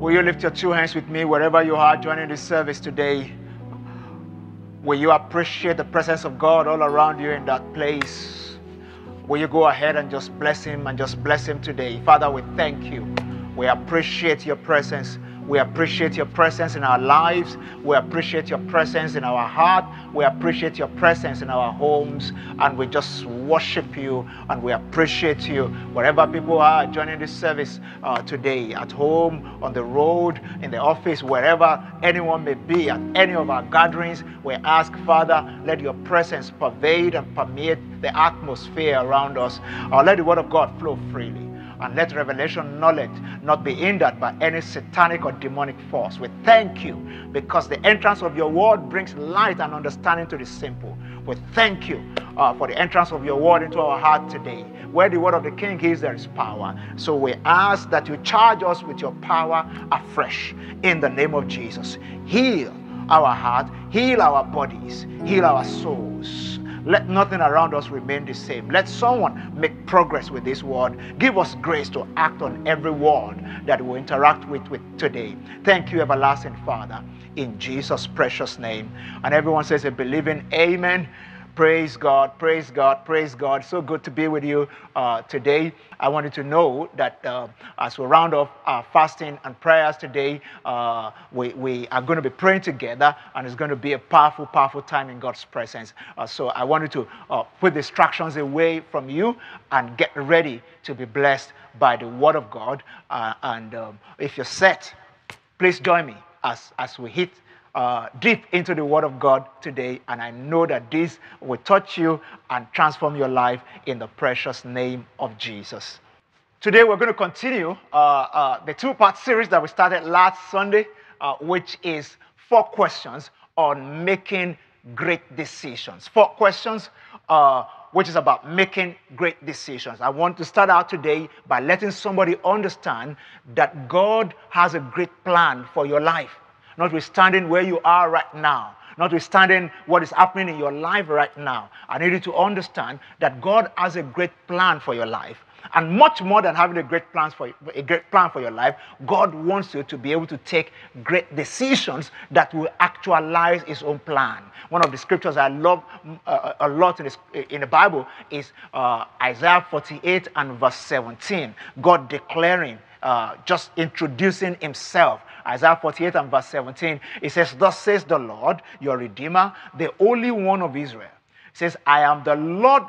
Will you lift your two hands with me wherever you are joining the service today? Will you appreciate the presence of God all around you in that place? Will you go ahead and just bless Him and just bless Him today? Father, we thank you. We appreciate your presence. We appreciate your presence in our lives. We appreciate your presence in our heart. We appreciate your presence in our homes. And we just worship you and we appreciate you wherever people are joining this service uh, today at home, on the road, in the office, wherever anyone may be at any of our gatherings. We ask, Father, let your presence pervade and permeate the atmosphere around us. Uh, let the word of God flow freely and let revelation knowledge not be hindered by any satanic or demonic force. We thank you because the entrance of your word brings light and understanding to the simple. We thank you uh, for the entrance of your word into our heart today. Where the word of the king is, there is power. So we ask that you charge us with your power afresh in the name of Jesus. Heal our heart, heal our bodies, heal our souls let nothing around us remain the same. Let someone make progress with this word. Give us grace to act on every word that we interact with, with today. Thank you, everlasting Father, in Jesus' precious name. And everyone says a believing amen. Praise God, praise God, praise God. So good to be with you uh, today. I wanted to know that uh, as we round off our fasting and prayers today, uh, we, we are going to be praying together and it's going to be a powerful, powerful time in God's presence. Uh, so I wanted to uh, put distractions away from you and get ready to be blessed by the Word of God. Uh, and um, if you're set, please join me as, as we hit uh, deep into the Word of God today, and I know that this will touch you and transform your life in the precious name of Jesus. Today, we're going to continue uh, uh, the two part series that we started last Sunday, uh, which is four questions on making great decisions. Four questions. Uh, which is about making great decisions. I want to start out today by letting somebody understand that God has a great plan for your life notwithstanding where you are right now, notwithstanding what is happening in your life right now. I need you to understand that God has a great plan for your life. And much more than having a great plan for a great plan for your life, God wants you to be able to take great decisions that will actualize His own plan. One of the scriptures I love uh, a lot in, this, in, the Bible is uh, Isaiah 48 and verse 17. God declaring, uh, just introducing Himself Isaiah 48 and verse 17, it says, Thus says the Lord, your Redeemer, the Holy One of Israel. It says, I am the Lord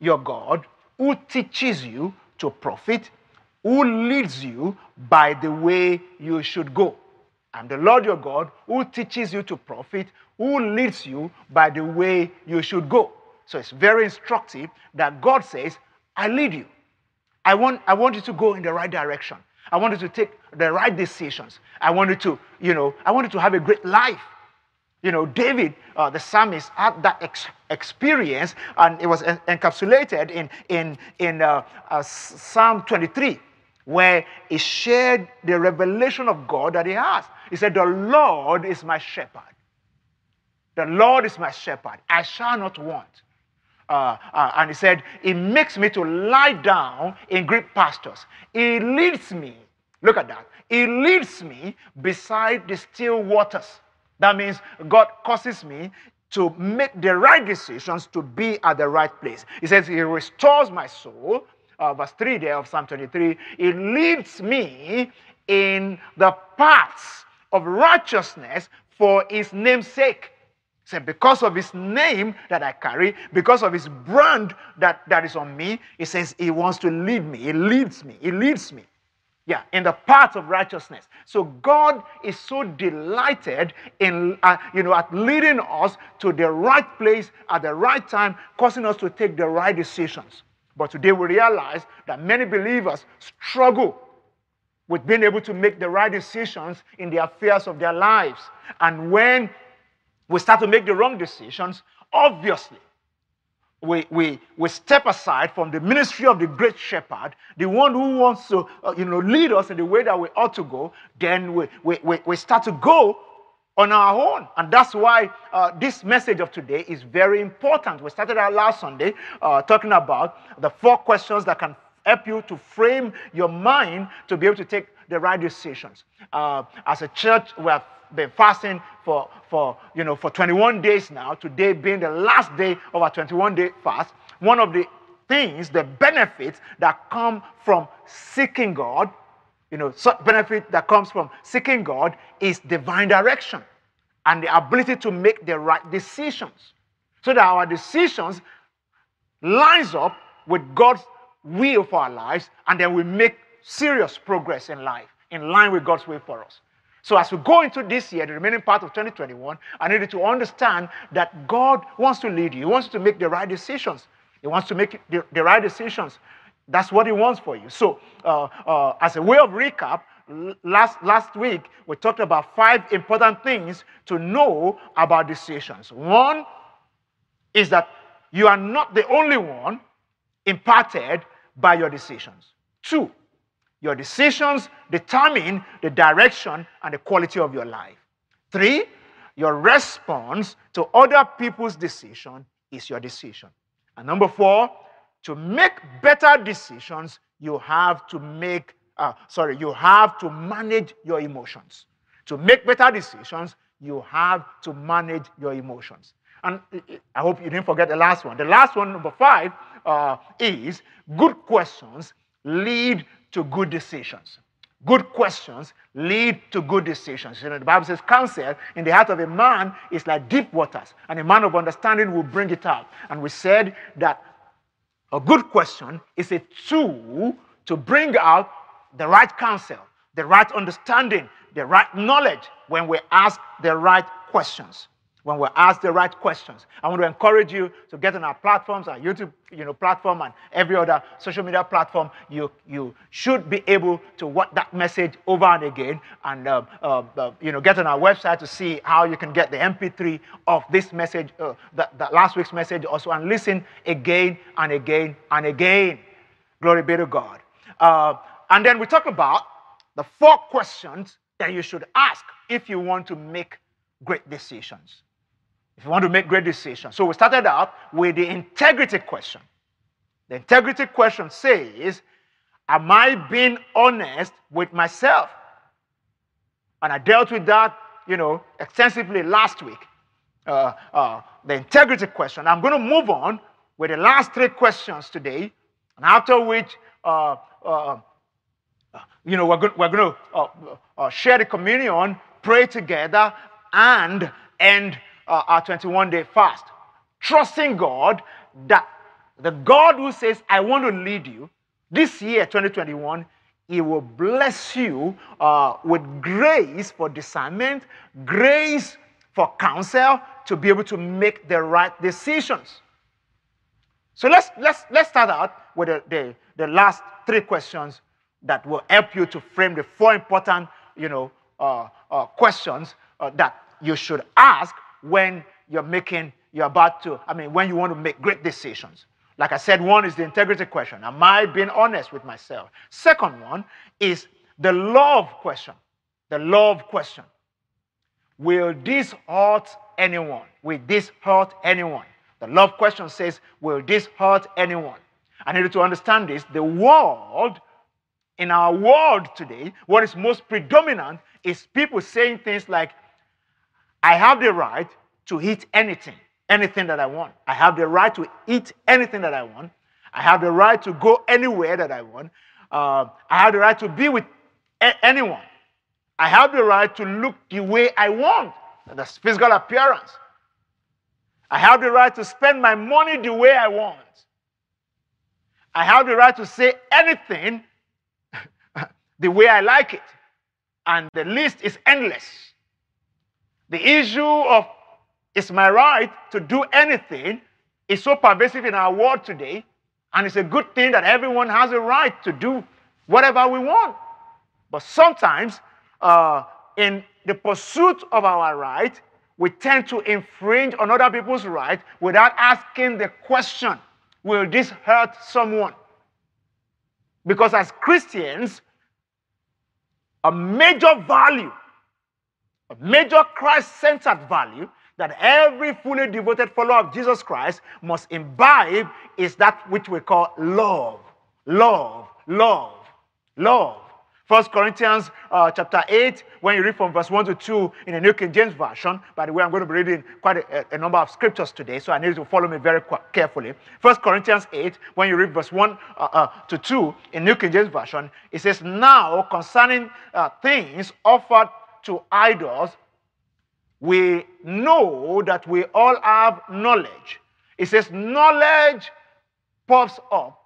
your God who teaches you to profit, who leads you by the way you should go. I'm the Lord your God who teaches you to profit, who leads you by the way you should go. So it's very instructive that God says, I lead you. I want, I want you to go in the right direction. I wanted to take the right decisions. I wanted to, you know, I wanted to have a great life. You know, David, uh, the psalmist, had that ex- experience, and it was en- encapsulated in, in, in uh, uh, Psalm 23, where he shared the revelation of God that he has. He said, The Lord is my shepherd. The Lord is my shepherd. I shall not want. Uh, uh, and he said, He makes me to lie down in green pastures. He leads me. Look at that. He leads me beside the still waters. That means God causes me to make the right decisions to be at the right place. He says, He restores my soul. Uh, verse 3 there of Psalm 23. He leads me in the paths of righteousness for His name's sake. Say, because of his name that I carry, because of his brand that, that is on me, he says he wants to lead me. He leads me. He leads me. Yeah, in the path of righteousness. So God is so delighted in, uh, you know, at leading us to the right place at the right time, causing us to take the right decisions. But today we realize that many believers struggle with being able to make the right decisions in the affairs of their lives. And when we start to make the wrong decisions, obviously, we, we, we step aside from the ministry of the great shepherd, the one who wants to uh, you know, lead us in the way that we ought to go, then we, we, we, we start to go on our own. And that's why uh, this message of today is very important. We started out last Sunday uh, talking about the four questions that can help you to frame your mind to be able to take the right decisions. Uh, as a church, we have been fasting for, for, you know, for 21 days now, today being the last day of our 21 day fast. One of the things, the benefits that come from seeking God you know, such benefit that comes from seeking God is divine direction and the ability to make the right decisions. So that our decisions lines up with God's will for our lives, and then we make serious progress in life in line with God's will for us. So as we go into this year, the remaining part of 2021, I need you to understand that God wants to lead you. He wants to make the right decisions. He wants to make the, the right decisions. That's what he wants for you. So, uh, uh, as a way of recap, last, last week we talked about five important things to know about decisions. One is that you are not the only one impacted by your decisions. Two, your decisions determine the direction and the quality of your life. Three, your response to other people's decision is your decision. And number four, to make better decisions, you have to make, uh, sorry, you have to manage your emotions. To make better decisions, you have to manage your emotions. And I hope you didn't forget the last one. The last one, number five, uh, is good questions lead to good decisions. Good questions lead to good decisions. You know, the Bible says, counsel in the heart of a man is like deep waters, and a man of understanding will bring it out. And we said that a good question is a tool to bring out the right counsel, the right understanding, the right knowledge when we ask the right questions. When we ask the right questions. I want to encourage you to get on our platforms, our YouTube you know, platform, and every other social media platform. You, you should be able to watch that message over and again and uh, uh, uh, you know, get on our website to see how you can get the MP3 of this message, uh, that, that last week's message also, and listen again and again and again. Glory be to God. Uh, and then we talk about the four questions that you should ask if you want to make great decisions. If you want to make great decisions. So we started out with the integrity question. The integrity question says, Am I being honest with myself? And I dealt with that, you know, extensively last week. Uh, uh, the integrity question. I'm going to move on with the last three questions today, and after which, uh, uh you know, we're, we're going to uh, uh, share the communion, pray together, and end uh, our 21 day fast. Trusting God that the God who says, I want to lead you this year, 2021, He will bless you uh, with grace for discernment, grace for counsel to be able to make the right decisions. So let's, let's, let's start out with the, the, the last three questions that will help you to frame the four important you know, uh, uh, questions uh, that you should ask when you're making, you're about to, I mean, when you want to make great decisions. Like I said, one is the integrity question. Am I being honest with myself? Second one is the love question. The love question. Will this hurt anyone? Will this hurt anyone? The love question says, Will this hurt anyone? I need you to understand this. The world, in our world today, what is most predominant is people saying things like, I have the right to eat anything, anything that I want. I have the right to eat anything that I want. I have the right to go anywhere that I want. Uh, I have the right to be with a- anyone. I have the right to look the way I want, the physical appearance. I have the right to spend my money the way I want. I have the right to say anything the way I like it. And the list is endless. The issue of it's my right to do anything is so pervasive in our world today, and it's a good thing that everyone has a right to do whatever we want. But sometimes, uh, in the pursuit of our right, we tend to infringe on other people's right without asking the question Will this hurt someone? Because as Christians, a major value a major Christ centered value that every fully devoted follower of Jesus Christ must imbibe is that which we call love. Love, love, love. First Corinthians uh, chapter 8, when you read from verse 1 to 2 in the New King James Version, by the way, I'm going to be reading quite a, a number of scriptures today, so I need you to follow me very carefully. First Corinthians 8, when you read verse 1 uh, uh, to 2 in New King James Version, it says, Now concerning uh, things offered to idols, we know that we all have knowledge. It says, Knowledge puffs up,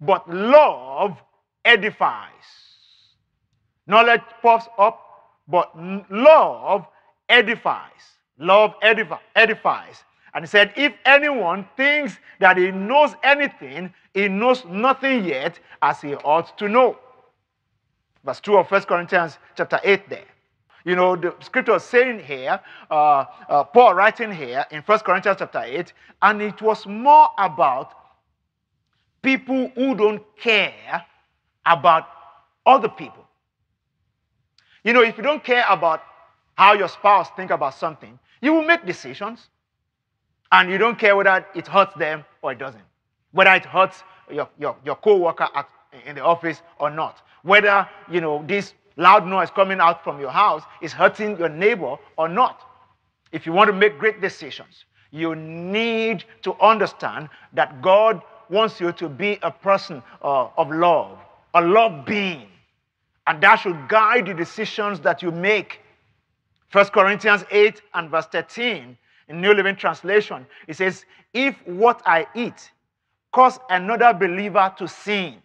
but love edifies. Knowledge puffs up, but love edifies. Love edify, edifies. And he said, If anyone thinks that he knows anything, he knows nothing yet as he ought to know. Verse 2 of 1 Corinthians chapter 8 there. You know, the scripture is saying here, uh, uh, Paul writing here in 1 Corinthians chapter 8, and it was more about people who don't care about other people. You know, if you don't care about how your spouse think about something, you will make decisions and you don't care whether it hurts them or it doesn't. Whether it hurts your, your, your co-worker at, in the office or not. Whether, you know, this loud noise coming out from your house is hurting your neighbor or not. If you want to make great decisions, you need to understand that God wants you to be a person uh, of love a love being. And that should guide the decisions that you make. 1 Corinthians 8 and verse 13 in New Living Translation, it says, If what I eat cause another believer to sin,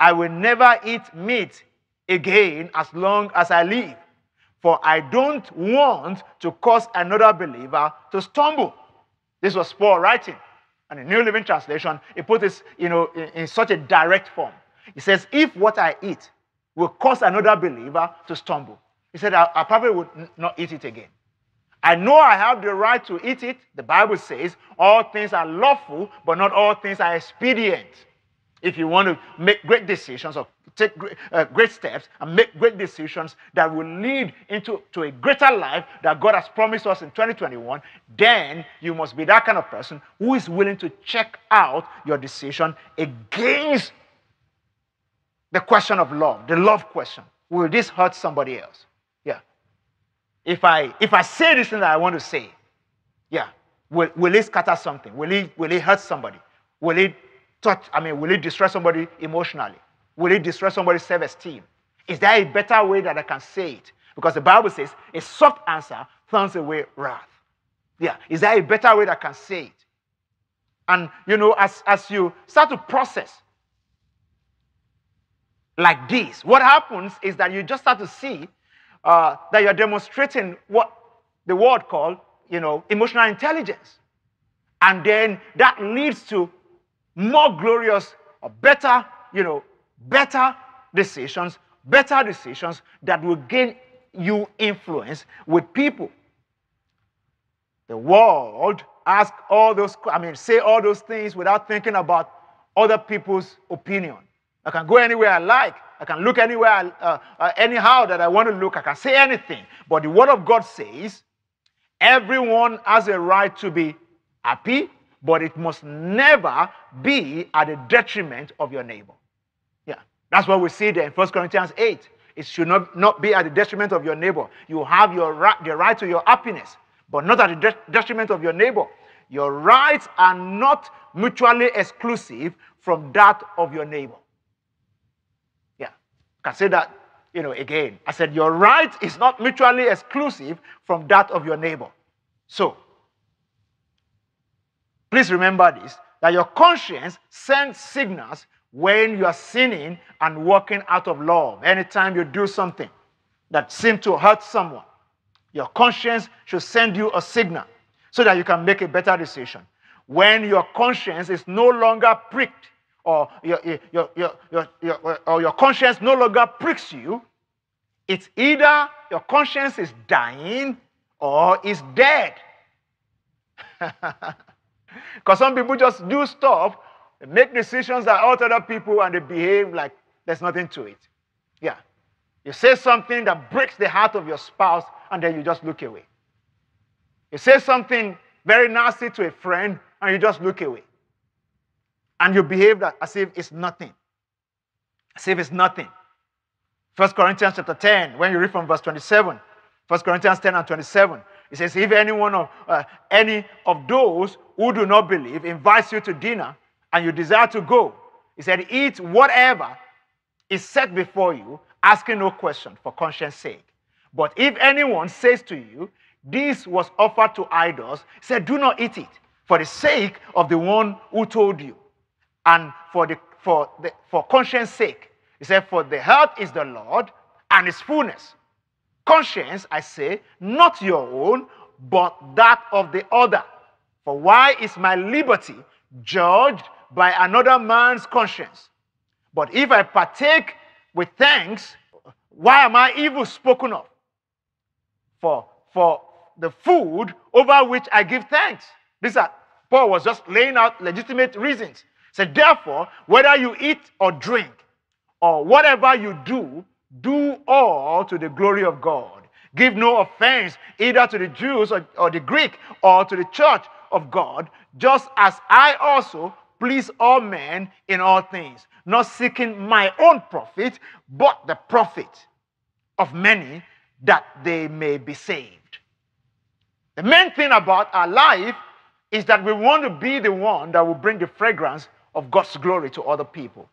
I will never eat meat again as long as I live. For I don't want to cause another believer to stumble. This was Paul writing. And in New Living Translation, he put this, you know, in, in such a direct form. He says, if what I eat will cause another believer to stumble, he said, I, I probably would not eat it again. I know I have the right to eat it. The Bible says all things are lawful, but not all things are expedient. If you want to make great decisions or take great, uh, great steps and make great decisions that will lead into to a greater life that God has promised us in 2021, then you must be that kind of person who is willing to check out your decision against the question of love, the love question. Will this hurt somebody else? Yeah. If I if I say this thing that I want to say, yeah, will, will it scatter something? Will it will it hurt somebody? Will it touch? I mean, will it destroy somebody emotionally? Will it destroy somebody's self-esteem? Is there a better way that I can say it? Because the Bible says a soft answer turns away wrath. Yeah. Is there a better way that I can say it? And you know, as, as you start to process like this. What happens is that you just start to see uh, that you're demonstrating what the world called, you know, emotional intelligence. And then that leads to more glorious or better, you know, better decisions, better decisions that will gain you influence with people. The world ask all those, I mean, say all those things without thinking about other people's opinion. I can go anywhere I like. I can look anywhere, uh, uh, anyhow that I want to look. I can say anything. But the Word of God says everyone has a right to be happy, but it must never be at the detriment of your neighbor. Yeah, that's what we see there in 1 Corinthians 8. It should not, not be at the detriment of your neighbor. You have your right, the right to your happiness, but not at the detriment of your neighbor. Your rights are not mutually exclusive from that of your neighbor Yeah. can say that, you know, again. I said, your right is not mutually exclusive from that of your neighbor. So, please remember this that your conscience sends signals when you are sinning and walking out of love. Anytime you do something that seems to hurt someone, your conscience should send you a signal so that you can make a better decision. When your conscience is no longer pricked or your, your, your, your, your, or your conscience no longer pricks you, it's either your conscience is dying or is dead. Because some people just do stuff, make decisions that hurt other people, and they behave like there's nothing to it. Yeah. You say something that breaks the heart of your spouse, and then you just look away. You say something very nasty to a friend, and you just look away. And you behave as if it's nothing. As if it's nothing. 1 Corinthians chapter 10, when you read from verse 27, 1 Corinthians 10 and 27, it says, If any one of uh, any of those who do not believe invites you to dinner and you desire to go, he said, Eat whatever is set before you, asking no question for conscience sake. But if anyone says to you, This was offered to idols, he said, Do not eat it for the sake of the one who told you and for, the, for, the, for conscience sake. He said, For the health is the Lord and his fullness. Conscience, I say, not your own, but that of the other. For why is my liberty judged by another man's conscience? But if I partake with thanks, why am I evil spoken of? For, for the food over which I give thanks. This are, Paul was just laying out legitimate reasons. So therefore, whether you eat or drink or whatever you do, do all to the glory of God. Give no offense either to the Jews or, or the Greek or to the church of God, just as I also please all men in all things, not seeking my own profit, but the profit of many that they may be saved. The main thing about our life is that we want to be the one that will bring the fragrance of God's glory to other people.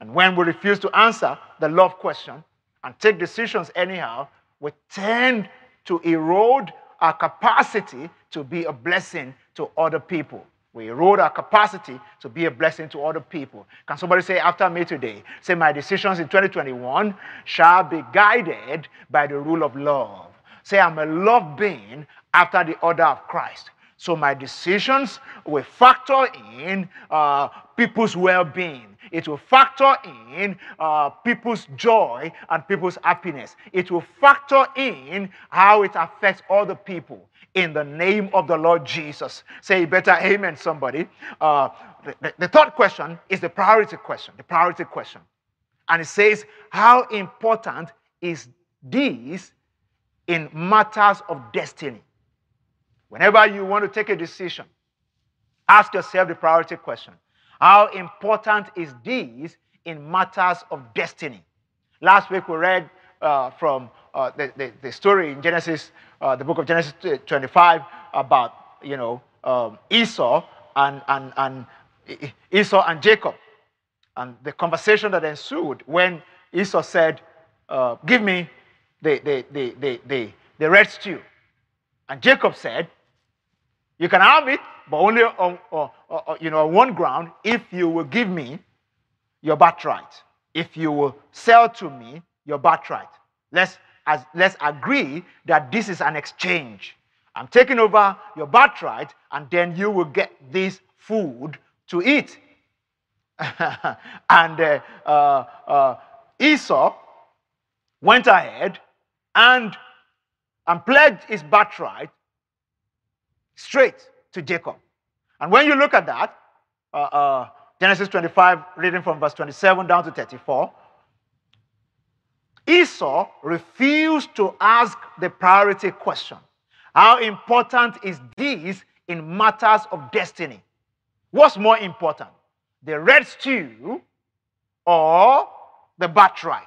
And when we refuse to answer the love question and take decisions anyhow, we tend to erode our capacity to be a blessing to other people. We erode our capacity to be a blessing to other people. Can somebody say after me today? Say, My decisions in 2021 shall be guided by the rule of love. Say, I'm a love being after the order of Christ. So my decisions will factor in uh, people's well being. It will factor in uh, people's joy and people's happiness. It will factor in how it affects other people in the name of the Lord Jesus. Say better amen, somebody. Uh, the, the third question is the priority question. The priority question. And it says, How important is this in matters of destiny? Whenever you want to take a decision, ask yourself the priority question. How important is this in matters of destiny? Last week we read uh, from uh, the, the, the, story in Genesis, uh, the book of Genesis 25, about you know um, Esau and, and, and Esau and Jacob, and the conversation that ensued when Esau said, uh, "Give me the, the, the, the, the, the red stew," and Jacob said, you can have it, but only on, on, on, you know, one ground if you will give me your birthright. If you will sell to me your birthright. Let's, as, let's agree that this is an exchange. I'm taking over your birthright, and then you will get this food to eat. and uh, uh, uh, Esau went ahead and, and pledged his birthright straight to Jacob. And when you look at that, uh, uh, Genesis 25, reading from verse 27 down to 34, Esau refused to ask the priority question How important is this in matters of destiny? What's more important, the red stew or the birthright?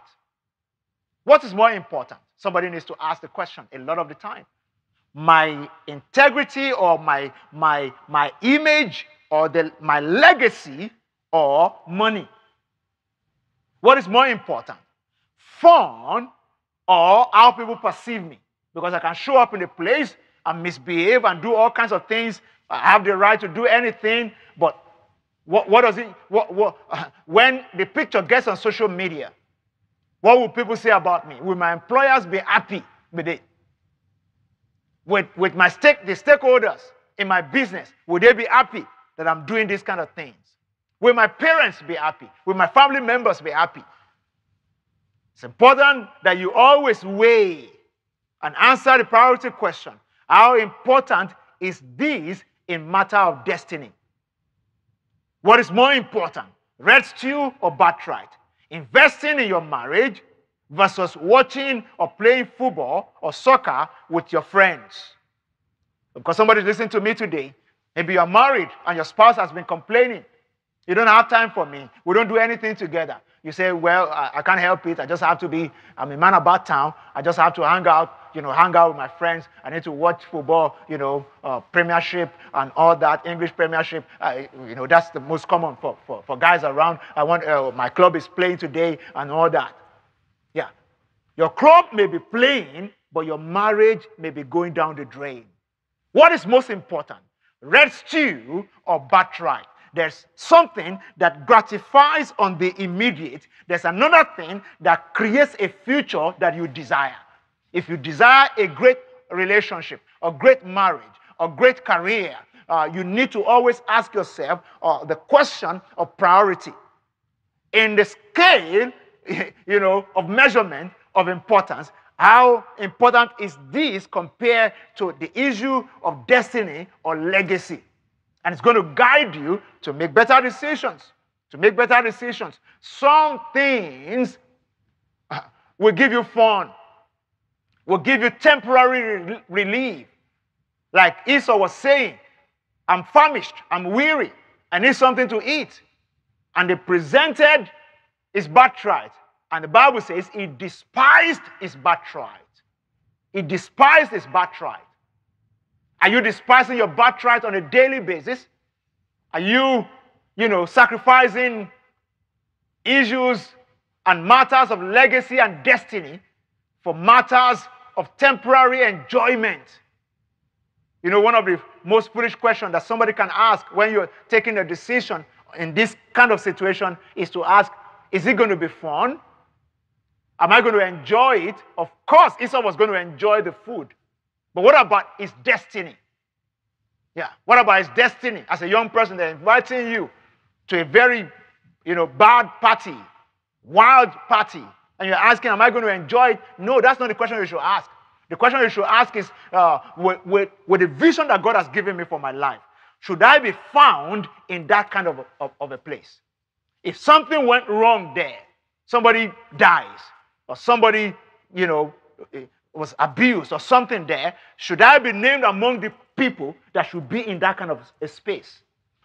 What is more important? Somebody needs to ask the question a lot of the time my integrity or my, my, my image or the, my legacy or money? What is more important? Fun or how people perceive me? Because I can show up in a place and misbehave and do all kinds of things. I have the right to do anything, but what, what does it, what, what, when the picture gets on social media, what will people say about me? Will my employers be happy with it? With, with my stake, the stakeholders in my business, would they be happy that I'm doing these kind of things? Will my parents be happy? Will my family members be happy? It's important that you always weigh and answer the priority question How important is this in matter of destiny? What is more important, red stew or birthright? Investing in your marriage versus watching or playing football or soccer with your friends. Because somebody's listening to me today. Maybe you're married and your spouse has been complaining. You don't have time for me. We don't do anything together. You say, Well, I, I, can't help it. I just have to be, I'm a man about town. I just have to hang out, you know, hang out with my friends. I need to watch football, you know, uh, Premiership and all that, English Premiership. You know, that's the most common for, for, for guys around. I want, uh, my club is playing today and all that. Yeah. Your club may be playing, but your marriage may be going down the drain. What is most important? Red stew or birthright? There's something that gratifies on the immediate. There's another thing that creates a future that you desire. If you desire a great relationship, a great marriage, a great career, uh, you need to always ask yourself uh, the question of priority. In the scale, you know, of measurement of importance, how important is this compared to the issue of destiny or legacy? And it's going to guide you to make better decisions. To make better decisions. Some things will give you fun, will give you temporary relief. Like Esau was saying, I'm famished, I'm weary, I need something to eat. And they presented his birthright. And the Bible says he despised his birthright. He despised his birthright. Are you despising your birthright on a daily basis? Are you, you know, sacrificing issues and matters of legacy and destiny for matters of temporary enjoyment? You know, one of the most foolish questions that somebody can ask when you're taking a decision in this kind of situation is to ask, is it going to be fun? Am I going to enjoy it? Of course, Esau was going to enjoy the food. But what about his destiny? Yeah. What about his destiny? As a young person, they're inviting you to a very, you know, bad party, wild party, and you're asking, Am I going to enjoy it? No, that's not the question you should ask. The question you should ask is, uh, with, with, with the vision that God has given me for my life, should I be found in that kind of, of, of a place? If something went wrong there, somebody dies, or somebody, you know, was abused or something there, should I be named among the people that should be in that kind of a space?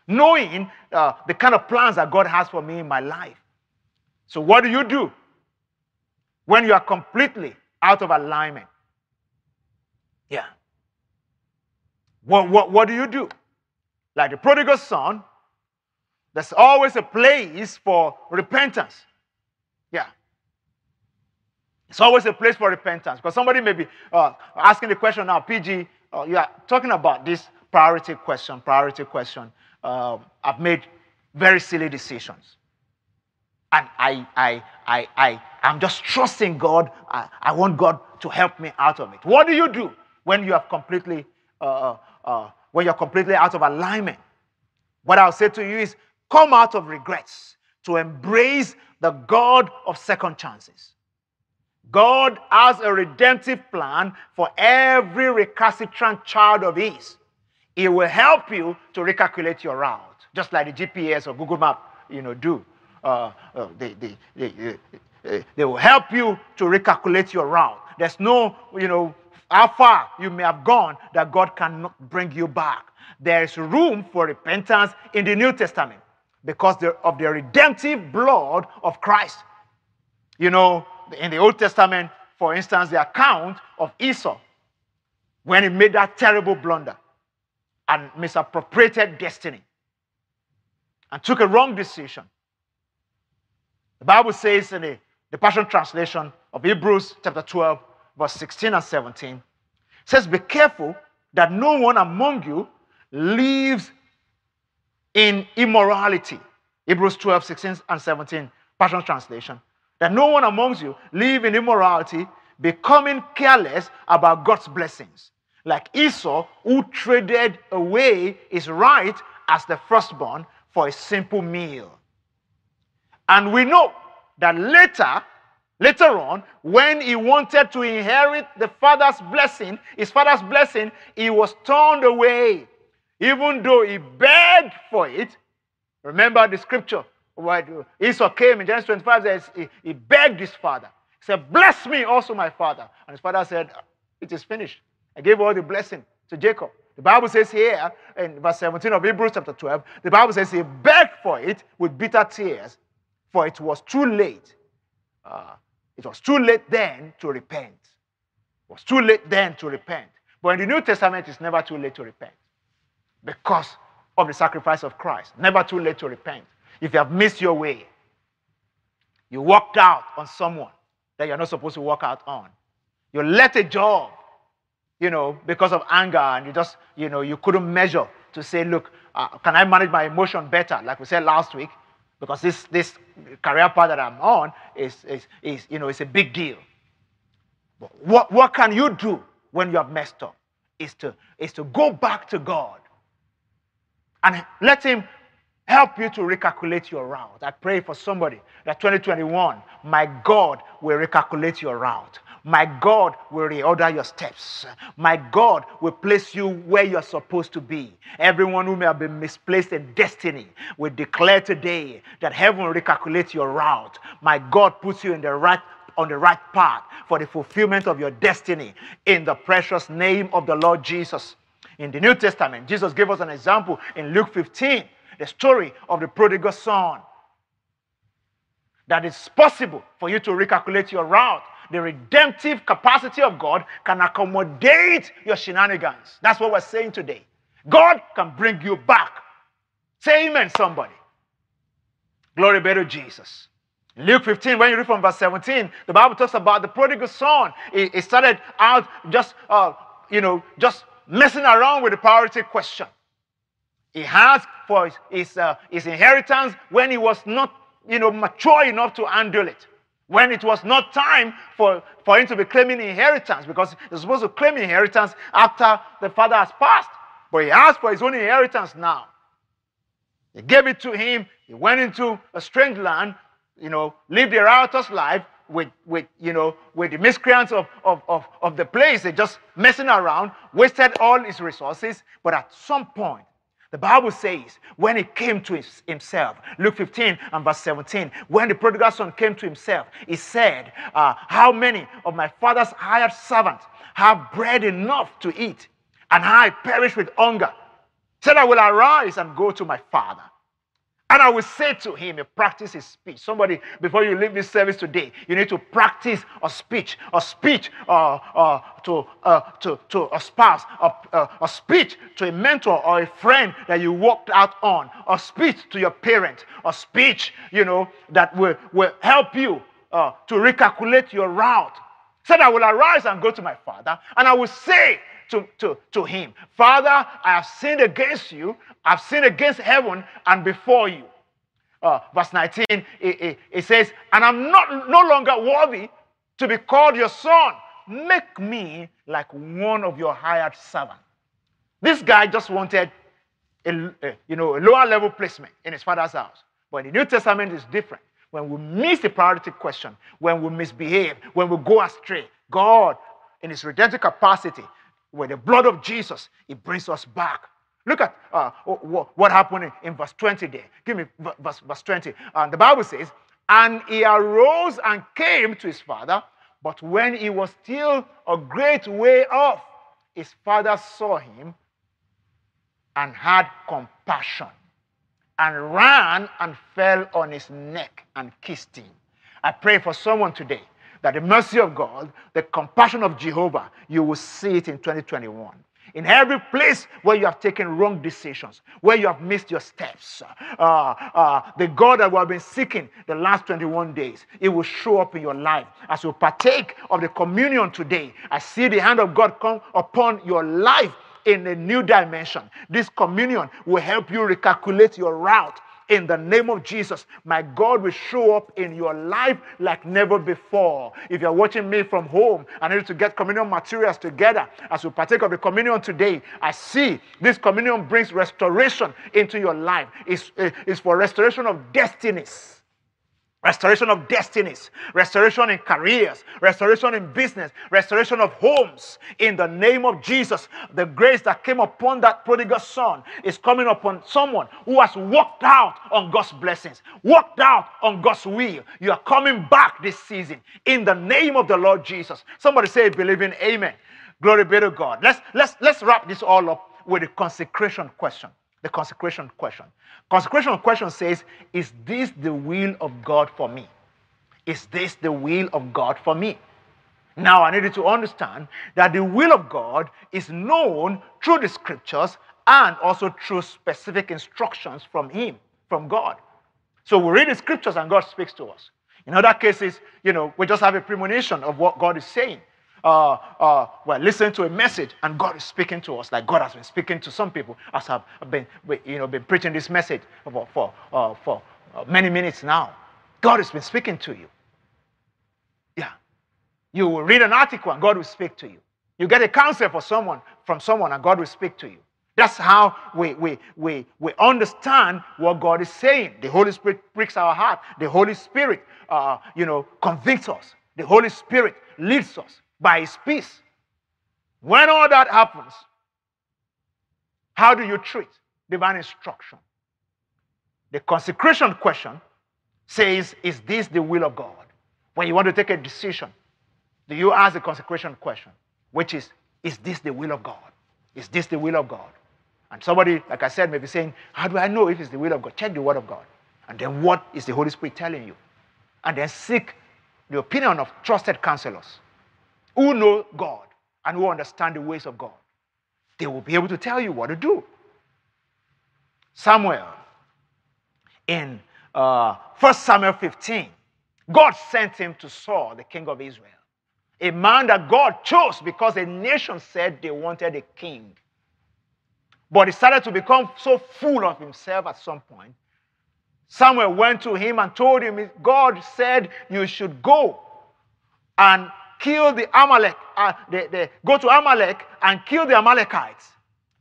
Knowing uh, the kind of plans that God has for me in my life. So, what do you do when you are completely out of alignment? Yeah. What, what, what do you do? Like the prodigal son, there's always a place for repentance. It's always a place for repentance because somebody may be uh, asking the question now, PG, uh, you are talking about this priority question, priority question. Uh, I've made very silly decisions. And I, I, I, I, I'm just trusting God. I, I want God to help me out of it. What do you do when you have completely, uh, uh, uh, when you're completely out of alignment? What I'll say to you is come out of regrets to embrace the God of second chances. God has a redemptive plan for every recalcitrant child of His. It will help you to recalculate your route, just like the GPS or Google Map, you know, do. Uh, uh, they, they, they, they will help you to recalculate your route. There's no, you know, how far you may have gone that God cannot bring you back. There is room for repentance in the New Testament because of the redemptive blood of Christ. You know, in the Old Testament, for instance, the account of Esau when he made that terrible blunder and misappropriated destiny and took a wrong decision. The Bible says in the, the Passion Translation of Hebrews chapter 12, verse 16 and 17, says, Be careful that no one among you lives in immorality. Hebrews 12, 16 and 17, Passion Translation that no one amongst you live in immorality, becoming careless about God's blessings. Like Esau, who traded away his right as the firstborn for a simple meal. And we know that later, later on, when he wanted to inherit the father's blessing, his father's blessing, he was turned away. Even though he begged for it. Remember the scripture what Esau came in Genesis 25 says he, he begged his father. He said, Bless me also, my father. And his father said, It is finished. I gave all the blessing to Jacob. The Bible says here in verse 17 of Hebrews chapter 12, the Bible says he begged for it with bitter tears, for it was too late. Uh, it was too late then to repent. It was too late then to repent. But in the New Testament, it's never too late to repent because of the sacrifice of Christ. Never too late to repent. If you have missed your way, you walked out on someone that you're not supposed to walk out on. You let a job, you know, because of anger, and you just, you know, you couldn't measure to say, look, uh, can I manage my emotion better? Like we said last week, because this, this career path that I'm on is, is, is, you know, it's a big deal. But what, what can you do when you have messed up? Is to, is to go back to God and let Him help you to recalculate your route. I pray for somebody that 2021, my God will recalculate your route. My God will reorder your steps. My God will place you where you're supposed to be. Everyone who may have been misplaced in destiny will declare today that heaven will recalculate your route. My God puts you in the right on the right path for the fulfillment of your destiny in the precious name of the Lord Jesus. In the New Testament, Jesus gave us an example in Luke 15 the story of the prodigal son. That it's possible for you to recalculate your route. The redemptive capacity of God can accommodate your shenanigans. That's what we're saying today. God can bring you back. Say amen, somebody. Glory be to Jesus. Luke 15, when you read from verse 17, the Bible talks about the prodigal son. He, started out just, uh, you know, just messing around with the priority question. He asked for his, uh, his inheritance when he was not, you know, mature enough to handle it. When it was not time for, for him to be claiming inheritance, because he's supposed to claim inheritance after the father has passed. But he asked for his own inheritance now. He gave it to him. He went into a strange land, you know, lived a riotous life with, with you know, with the miscreants of, of, of, of the place. They're just messing around, wasted all his resources. But at some point, the Bible says when he came to himself, Luke 15 and verse 17, when the prodigal son came to himself, he said, uh, How many of my father's hired servants have bread enough to eat, and I perish with hunger? Said, I will arise and go to my father and I will say to him, practice his speech. Somebody, before you leave this service today, you need to practice a speech, a speech uh, uh, to, uh, to, to a spouse, a, uh, a speech to a mentor or a friend that you worked out on, a speech to your parent, a speech, you know, that will, will help you uh, to recalculate your route. Said, I will arise and go to my father, and I will say to, to, to him, Father, I have sinned against you. I've sinned against heaven and before you. Uh, verse 19, it, it, it says, And I'm not no longer worthy to be called your son. Make me like one of your hired servants. This guy just wanted a, a, you know, a lower level placement in his father's house. But in the New Testament, it's different. When we miss the priority question, when we misbehave, when we go astray, God, in his redemptive capacity, with the blood of Jesus, it brings us back. Look at uh, what happened in, verse 20 there. Give me verse, verse 20. Uh, the Bible says, And he arose and came to his father, but when he was still a great way off, his father saw him and had compassion and ran and fell on his neck and kissed him. I pray for someone today that the mercy of God, the compassion of Jehovah, you will see it in 2021. In every place where you have taken wrong decisions, where you have missed your steps, uh, uh, the God that we have been seeking the last 21 days, it will show up in your life. As you partake of the communion today, I see the hand of God come upon your life in a new dimension. This communion will help you recalculate your route in the name of Jesus, my God will show up in your life like never before. If you're watching me from home, I need to get communion materials together as we partake of the communion today. I see this communion brings restoration into your life. It's, eh, it's for restoration of destinies. Restoration of destinies, restoration in careers, restoration in business, restoration of homes. In the name of Jesus, the grace that came upon that prodigal son is coming upon someone who has walked out on God's blessings, walked out on God's will. You are coming back this season in the name of the Lord Jesus. Somebody say, believe in Amen. Glory be to God. Let's let's let's wrap this all up with a consecration question. The consecration question. Consecration question says, Is this the will of God for me? Is this the will of God for me? Now, I need you to understand that the will of God is known through the scriptures and also through specific instructions from Him, from God. So we read the scriptures and God speaks to us. In other cases, you know, we just have a premonition of what God is saying uh, uh, we're listening to a message and God is speaking to us, like God has been speaking to some people as I've been, you know, been preaching this message for, for, uh, for uh, many minutes now. God has been speaking to you. Yeah. You will read an article and God will speak to you. You get a counsel for someone from someone and God will speak to you. That's how we, we, we, we understand what God is saying. The Holy Spirit pricks our heart. The Holy Spirit, uh, you know, convicts us. The Holy Spirit leads us by his peace. When all that happens, how do you treat divine instruction? The consecration question says, Is this the will of God? When you want to take a decision, do you ask the consecration question, which is, Is this the will of God? Is this the will of God? And somebody, like I said, may be saying, How do I know if it's the will of God? Check the word of God. And then what is the Holy Spirit telling you? And then seek the opinion of trusted counselors who know God and who understand the ways of God. They will be able to tell you what to do. Samuel, in uh, 1 Samuel 15, God sent him to Saul, the king of Israel, a man that God chose because a nation said they wanted a king. But he started to become so full of himself at some point. Samuel went to him and told him, God said you should go and kill the Amalek, uh, go to Amalek and kill the Amalekites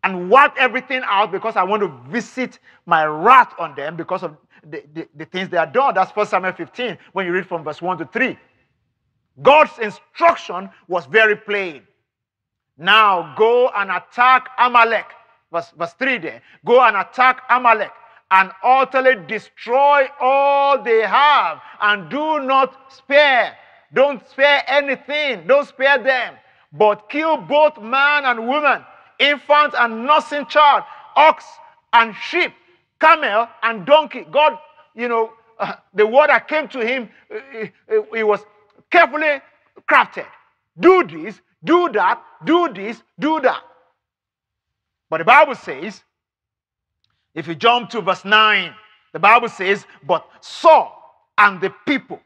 and wipe everything out because I want to visit my wrath on them because of the, the, the things they have done. That's 1 Samuel 15 when you read from verse 1 to 3. God's instruction was very plain. Now go and attack Amalek. Verse, verse 3 there. Go and attack Amalek and utterly destroy all they have and do not spare don't spare anything. Don't spare them. But kill both man and woman, infant and nursing child, ox and sheep, camel and donkey. God, you know, uh, the word that came to him, it, uh, it was carefully crafted. Do this, do that, do this, do that. But the Bible says, if you jump to verse 9, the Bible says, But Saul and the people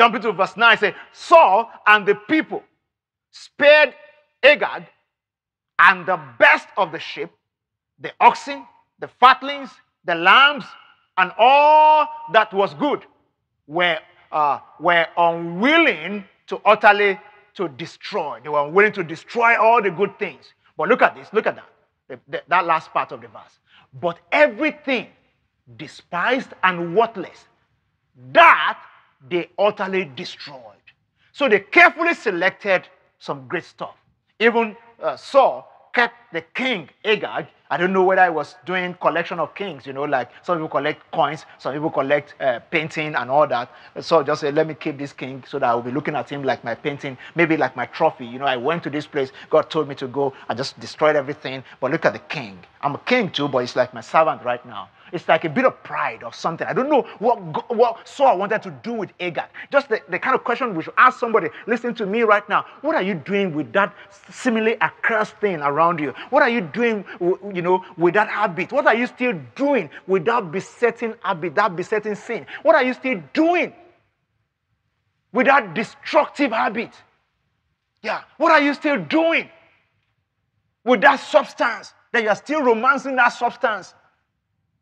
Jump into verse 9, say, Saul and the people spared Agag and the best of the sheep, the oxen, the fatlings, the lambs, and all that was good were, uh, were unwilling to utterly to destroy. They were unwilling to destroy all the good things. But look at this, look at that, the, the, that last part of the verse. But everything despised and worthless, that they utterly destroyed. So they carefully selected some great stuff. Even uh, Saul kept the king Agag. I don't know whether I was doing collection of kings, you know, like some people collect coins, some people collect uh, painting and all that. So just let me keep this king so that I will be looking at him like my painting, maybe like my trophy. You know, I went to this place, God told me to go, I just destroyed everything. But look at the king. I'm a king too, but it's like my servant right now. It's like a bit of pride or something. I don't know what, what Saul wanted to do with Agag. Just the, the kind of question we should ask somebody listening to me right now. What are you doing with that seemingly accursed thing around you? What are you doing, you know, with that habit? What are you still doing with that besetting habit, that besetting sin? What are you still doing with that destructive habit? Yeah. What are you still doing with that substance that you are still romancing that substance?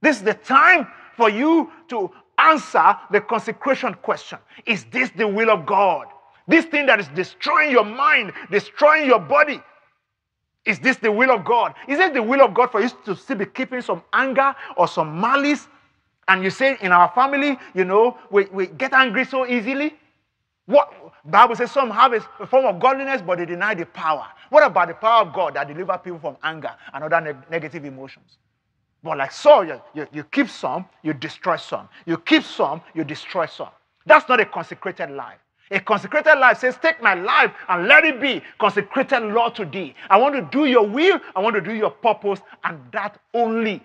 This is the time for you to answer the consecration question Is this the will of God? This thing that is destroying your mind, destroying your body. Is this the will of God? Is it the will of God for you to still be keeping some anger or some malice And you say in our family, you know, we, we get angry so easily. What Bible says some have a form of godliness, but they deny the power. What about the power of God that delivers people from anger and other neg- negative emotions? But like Saul, you, you, you keep some, you destroy some. You keep some, you destroy some. That's not a consecrated life. A consecrated life says, Take my life and let it be consecrated, Lord, to thee. I want to do your will, I want to do your purpose, and that only.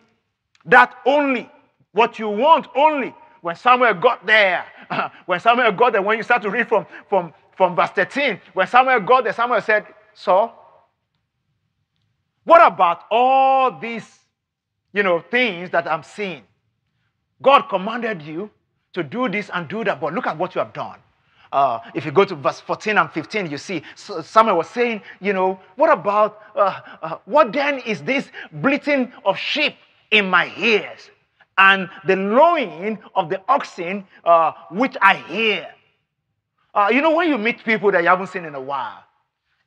That only. What you want only. When Samuel got there, when Samuel got there, when you start to read from, from, from verse 13, when Samuel got there, Samuel said, So, what about all these, you know, things that I'm seeing? God commanded you to do this and do that, but look at what you have done. Uh, if you go to verse 14 and 15, you see Samuel was saying, you know, what about, uh, uh, what then is this bleating of sheep in my ears and the lowing of the oxen uh, which I hear? Uh, you know, when you meet people that you haven't seen in a while,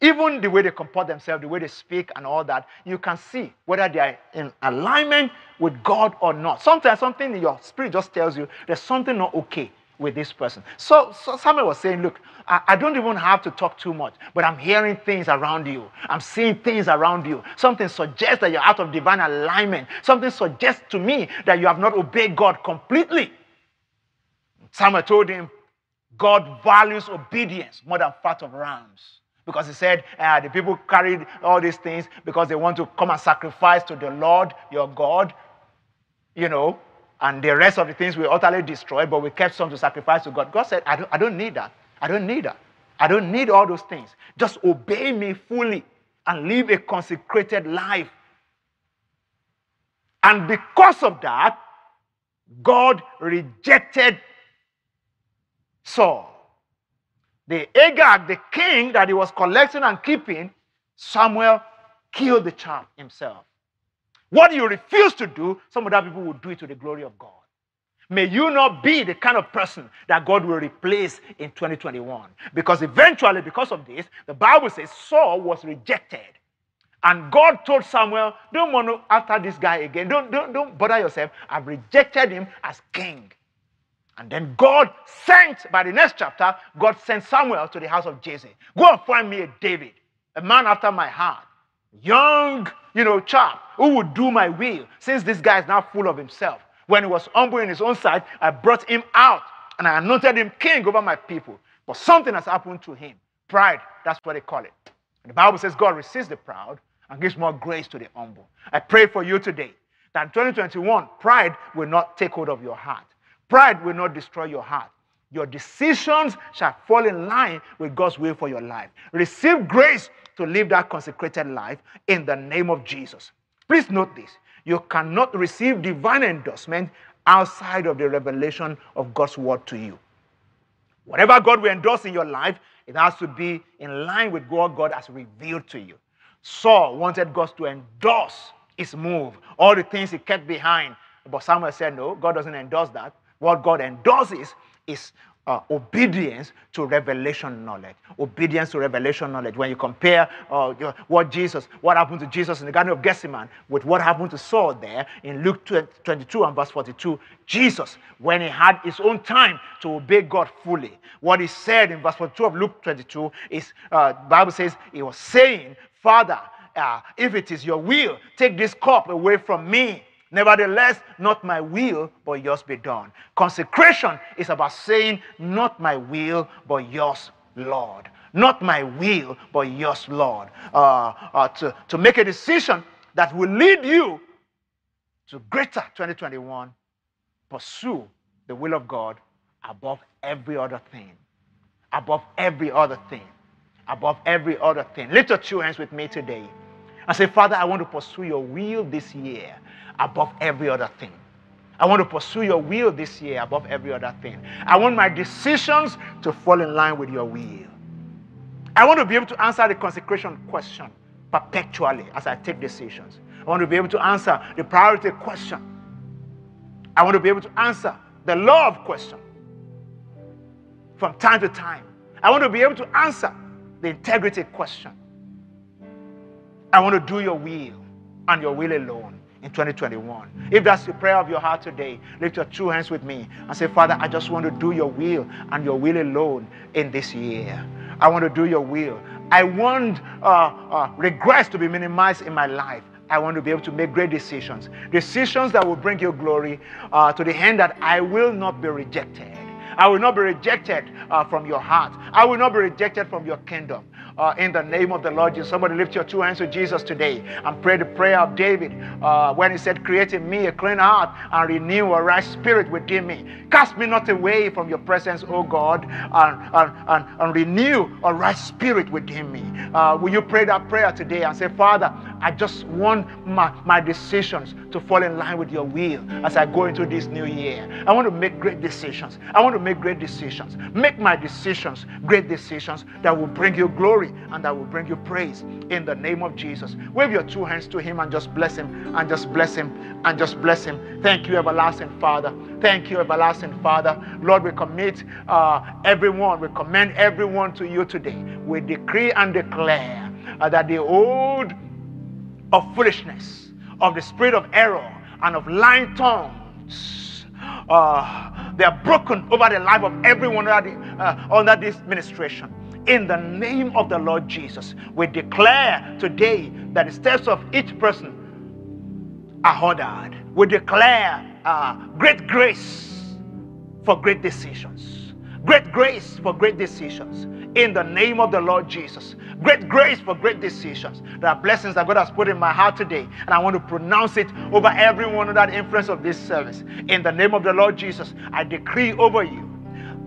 even the way they comport themselves, the way they speak, and all that, you can see whether they are in alignment with God or not. Sometimes something in your spirit just tells you there's something not okay with this person. So, so Samuel was saying, Look, I, I, don't even have to talk too much, but I'm hearing things around you. I'm seeing things around you. Something suggests that you're out of divine alignment. Something suggests to me that you have not obeyed God completely. Samuel told him, God values obedience more than fat of rams. Because he said uh, the people carried all these things because they want to come and sacrifice to the Lord your God, you know, and the rest of the things we utterly destroyed, but we kept some to sacrifice to God. God said, I don't, I don't need that. I don't need that. I don't need all those things. Just obey me fully and live a consecrated life. And because of that, God rejected Saul. The Agag, the king that he was collecting and keeping, Samuel killed the child himself. What you refuse to do, some other people will do it to the glory of God. May you not be the kind of person that God will replace in 2021. Because eventually, because of this, the Bible says Saul was rejected. And God told Samuel, don't want to after this guy again. Don't, don't, don't bother yourself. I've rejected him as king. And then God sent, by the next chapter, God sent Samuel to the house of Jesse. Go and find me a David, a man after my heart, young, you know, chap who would do my will. Since this guy is now full of himself. When he was humble in his own sight, I brought him out and I anointed him king over my people. But something has happened to him. Pride, that's what they call it. And the Bible says God resists the proud and gives more grace to the humble. I pray for you today that in 2021, pride will not take hold of your heart. Pride will not destroy your heart. Your decisions shall fall in line with God's will for your life. Receive grace to live that consecrated life in the name of Jesus. Please note this you cannot receive divine endorsement outside of the revelation of God's word to you. Whatever God will endorse in your life, it has to be in line with what God has revealed to you. Saul wanted God to endorse his move, all the things he kept behind. But Samuel said, No, God doesn't endorse that. What God endorses is uh, obedience to revelation knowledge. Obedience to revelation knowledge. When you compare uh, what Jesus, what happened to Jesus in the Garden of Gethsemane with what happened to Saul there in Luke 22 and verse 42, Jesus, when he had his own time to obey God fully, what he said in verse 42 of Luke 22 is, uh, Bible says, he was saying, Father, uh, if it is your will, take this cup away from me. Nevertheless, not my will, but yours be done. Consecration is about saying, Not my will, but yours, Lord. Not my will, but yours, Lord. Uh, uh, to, to make a decision that will lead you to greater 2021. Pursue the will of God above every other thing. Above every other thing. Above every other thing. Lift your two hands with me today and say, Father, I want to pursue your will this year above every other thing. I want to pursue your will this year above every other thing. I want my decisions to fall in line with your will. I want to be able to answer the consecration question perpetually as I take decisions. I want to be able to answer the priority question. I want to be able to answer the love question from time to time. I want to be able to answer the integrity question. I want to do your will and your will alone. in 2021. If that's the prayer of your heart today, lift your two hands with me and say, Father, I just want to do your will and your will alone in this year. I want to do your will. I want uh, uh, regrets to be minimized in my life. I want to be able to make great decisions, decisions that will bring you glory uh, to the end that I will not be rejected. I will not be rejected uh, from your heart. I will not be rejected from your kingdom uh, in the name of the Lord Jesus. Somebody lift your two hands to Jesus today and pray the prayer of David uh, when he said, Create in me a clean heart and renew a right spirit within me. Cast me not away from your presence, O God, and, and, and, and renew a right spirit within me. Uh, will you pray that prayer today and say, Father, I just want my, my decisions to fall in line with your will as I go into this new year. I want to make great decisions. I want to make great decisions. Make my decisions great decisions that will bring you glory and that will bring you praise in the name of Jesus. Wave your two hands to Him and just bless Him and just bless Him and just bless Him. Thank you, everlasting Father. Thank you, everlasting Father. Lord, we commit uh, everyone, we commend everyone to you today. We decree and declare uh, that the old of foolishness, of the spirit of error, and of lying tongues. Uh, they are broken over the life of everyone under, the, uh, under this ministration in the name of the Lord Jesus. We declare today that the steps of each person are ordered. We declare uh, great grace for great decisions. Great grace for great decisions in the name of the Lord Jesus. Great grace for great decisions. There are blessings that God has put in my heart today, and I want to pronounce it over everyone under the influence of this service. In the name of the Lord Jesus, I decree over you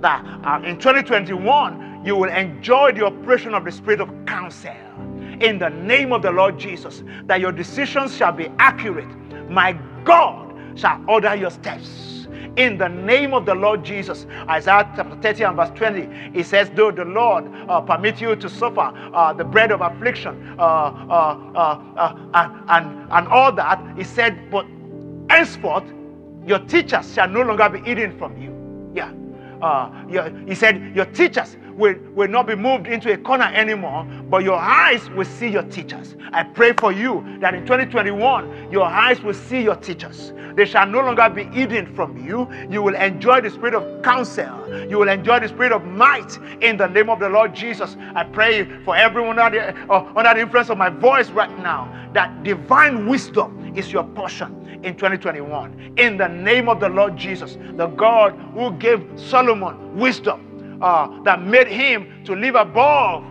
that uh, in 2021, you will enjoy the operation of the Spirit of counsel in the name of the Lord Jesus, that your decisions shall be accurate. My God shall order your steps. In the name of the Lord Jesus, Isaiah chapter 30 and verse 20, it says, Though the Lord uh, permit you to suffer uh, the bread of affliction uh, uh, uh, uh and, and, and all that, he said, But henceforth your teachers shall no longer be hidden from you. Yeah. Your, he said, Your teachers will, will not be moved into a corner anymore, but your eyes will see your teachers. I pray for you that in 2021, your eyes will see your teachers. They shall no longer be hidden from you. You will enjoy the spirit of counsel. You will enjoy the spirit of might in the name of the Lord Jesus. I pray for everyone under the, uh, under the influence of my voice right now that divine wisdom is your portion in 2021. In the name of the Lord Jesus, the God who gave Solomon wisdom uh, that made him to live above,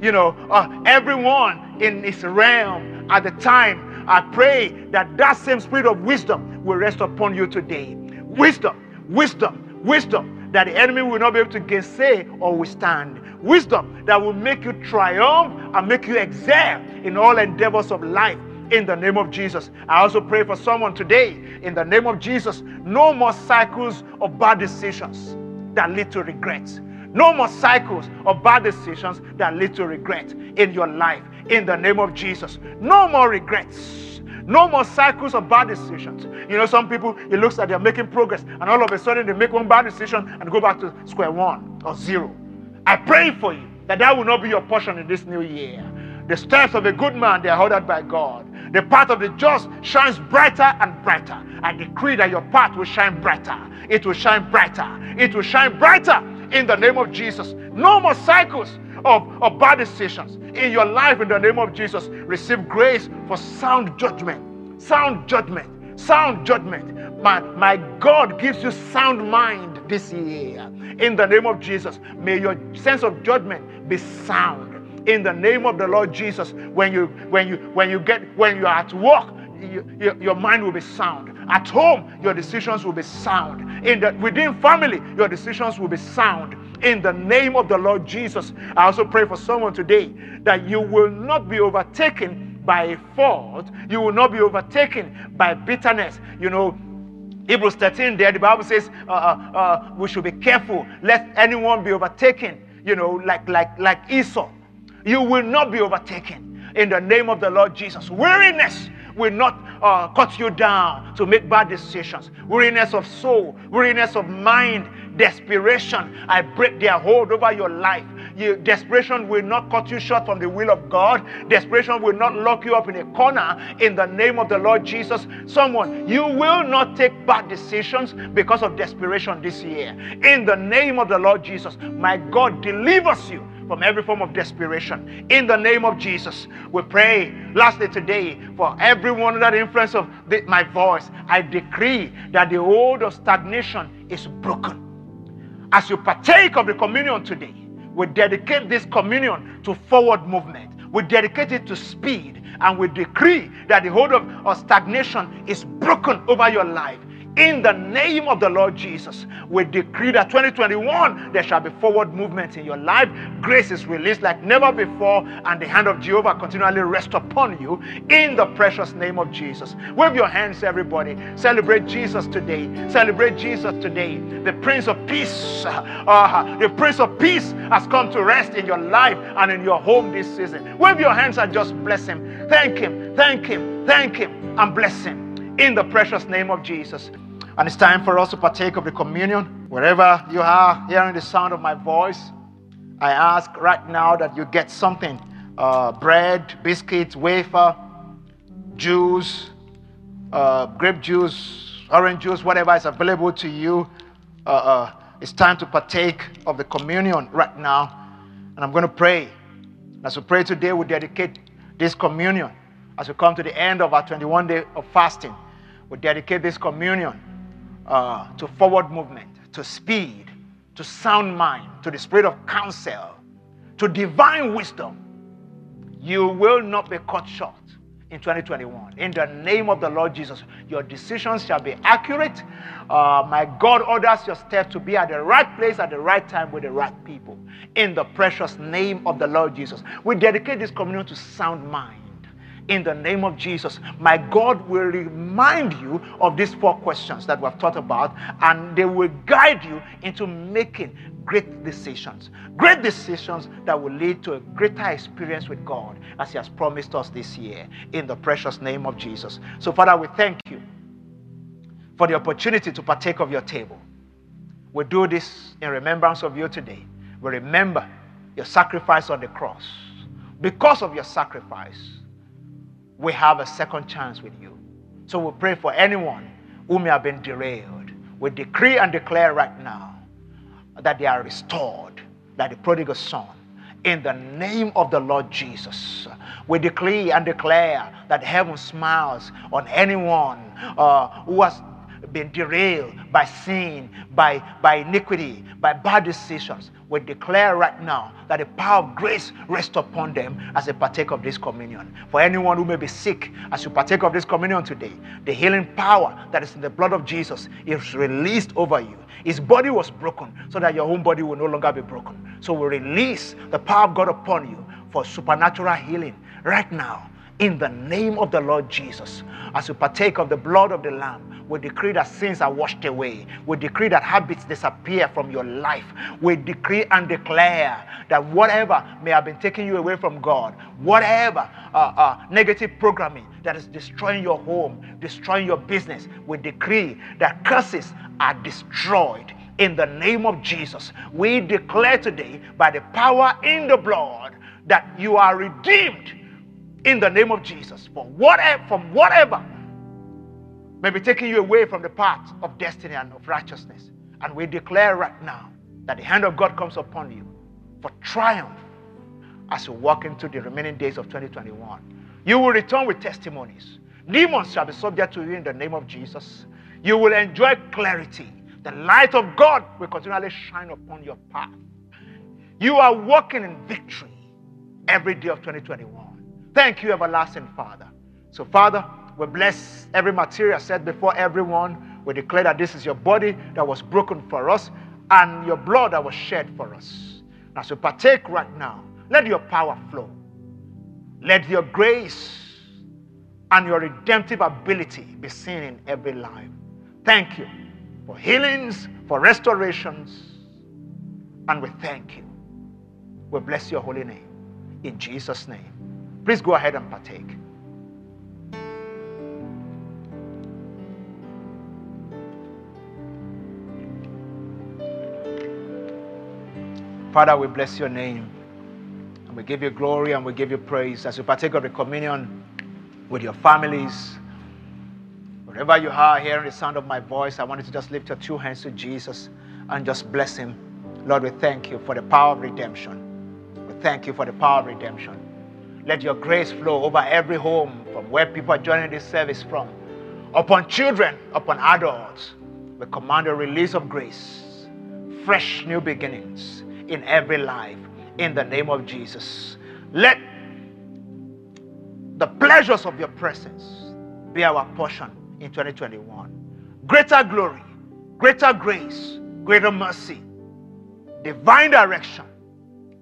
you know, uh, everyone in his realm at the time. I pray that that same spirit of wisdom will rest upon you today. Wisdom, wisdom, wisdom that the enemy will not be able to gainsay or withstand. Wisdom that will make you triumph and make you excel in all endeavors of life in the name of Jesus. I also pray for someone today in the name of Jesus. No more cycles of bad decisions that lead to regrets. No more cycles of bad decisions that lead to regret in your life. In the name of Jesus. No more regrets. No more cycles of bad decisions. You know, some people, it looks like they're making progress, and all of a sudden they make one bad decision and go back to square one or zero. I pray for you that that will not be your portion in this new year. The steps of a good man, they are ordered by God. The path of the just shines brighter and brighter. I decree that your path will shine brighter. It will shine brighter. It will shine brighter in the name of Jesus. No more cycles of, of bad decisions in your life in the name of Jesus. Receive grace for sound judgment. Sound judgment. Sound judgment. My, my God gives you sound mind this year. In the name of Jesus, may your sense of judgment be sound. In the name of the Lord Jesus, when you when you when you get when you are at work, you, you, your mind will be sound. At home, your decisions will be sound. In the, within family, your decisions will be sound. In the name of the Lord Jesus, I also pray for someone today that you will not be overtaken by a fault. You will not be overtaken by bitterness. You know, Hebrews 13, there the Bible says uh, uh, uh, we should be careful lest anyone be overtaken. You know, like like like Esau. You will not be overtaken in the name of the Lord Jesus. Weariness will not uh, cut you down to make bad decisions. Weariness of soul, weariness of mind, desperation. I break their hold over your life. You, desperation will not cut you short from the will of God. Desperation will not lock you up in a corner in the name of the Lord Jesus. Someone, you will not take bad decisions because of desperation this year. In the name of the Lord Jesus, my God delivers you from every form of desperation. In the name of Jesus, we pray. Lastly, today, for everyone under the influence of the, my voice, I decree that the hold of stagnation is broken. As you partake of the communion today, we dedicate this communion to forward movement. We dedicate it to speed. And we decree that the hold of, of stagnation is broken over your life in the name of the Lord Jesus, we decree that 2021 there shall be forward movement in your life. Grace is released like never before, and the hand of Jehovah continually rest upon you in the precious name of Jesus. Wave your hands, everybody. Celebrate Jesus today. Celebrate Jesus today. The Prince of Peace, uh, the Prince of Peace has come to rest in your life and in your home this season. Wave your hands and just bless Him. Thank Him, thank Him, thank Him, and bless Him in the precious name of Jesus. And it's time for us to partake of the communion. Wherever you are hearing the sound of my voice, I ask right now that you get something uh, bread, biscuits, wafer, juice, uh, grape juice, orange juice, whatever is available to you. Uh, uh it's time to partake of the communion right now. And I'm going to pray. As we pray today, we dedicate this communion as we come to the end of our 21 day of fasting. We dedicate this communion uh, to forward movement, to speed, to sound mind, to the spirit of counsel, to divine wisdom, you will not be cut short in 2021. In the name of the Lord Jesus, your decisions shall be accurate. Uh, my God orders your step to be at the right place at the right time with the right people. In the precious name of the Lord Jesus, we dedicate this communion to sound mind in the name of Jesus. My God will remind you of these four questions that we have taught about, and they will guide you into making great decisions. Great decisions that will lead to a greater experience with God as He has promised us this year in the precious name of Jesus. So, Father, we thank you for the opportunity to partake of your table. We do this in remembrance of you today. We remember your sacrifice on the cross. Because of your sacrifice, we have a second chance with you. So we pray for anyone who may have been derailed. We decree and declare right now that they are restored, that the prodigal son, in the name of the Lord Jesus. We decree and declare that heaven smiles on anyone uh, who has been derailed by sin, by, by iniquity, by bad decisions, we declare right now that the power of grace rests upon them as they partake of this communion. For anyone who may be sick, as you partake of this communion today, the healing power that is in the blood of Jesus is released over you. His body was broken so that your own body will no longer be broken. So we release the power of God upon you for supernatural healing right now in the name of the Lord Jesus. As you partake of the blood of the Lamb, we decree that sins are washed away. We decree that habits disappear from your life. We decree and declare that whatever may have been taking you away from God, whatever uh, uh, negative programming that is destroying your home, destroying your business, we decree that curses are destroyed in the name of Jesus. We declare today by the power in the blood that you are redeemed in the name of Jesus for whatever, from whatever may be taking you away from the path of destiny and of righteousness. And we declare right now that the hand of God comes upon you for triumph as you walk into the remaining days of 2021. You will return with testimonies. Demons shall be subject to you in the name of Jesus. You will enjoy clarity. The light of God will continually shine upon your path. You are walking in victory every day of 2021. Thank you, everlasting Father. So, Father, we bless every material set before everyone. We declare that this is your body that was broken for us and your blood that was shed for us. As we partake right now, let your power flow. Let your grace and your redemptive ability be seen in every life. Thank you for healings, for restorations, and we thank you. We bless your holy name. In Jesus' name. Please go ahead and partake. Father, we bless your name. And we give you glory and we give you praise as you partake of the communion with your families. Wherever you are hearing the sound of my voice, I want you to just lift your two hands to Jesus and just bless him. Lord, we thank you for the power of redemption. We thank you for the power of redemption. Let your grace flow over every home from where people are joining this service from, upon children, upon adults. We command a release of grace, fresh new beginnings in every life in the name of Jesus. Let the pleasures of your presence be our portion in 2021. Greater glory, greater grace, greater mercy, divine direction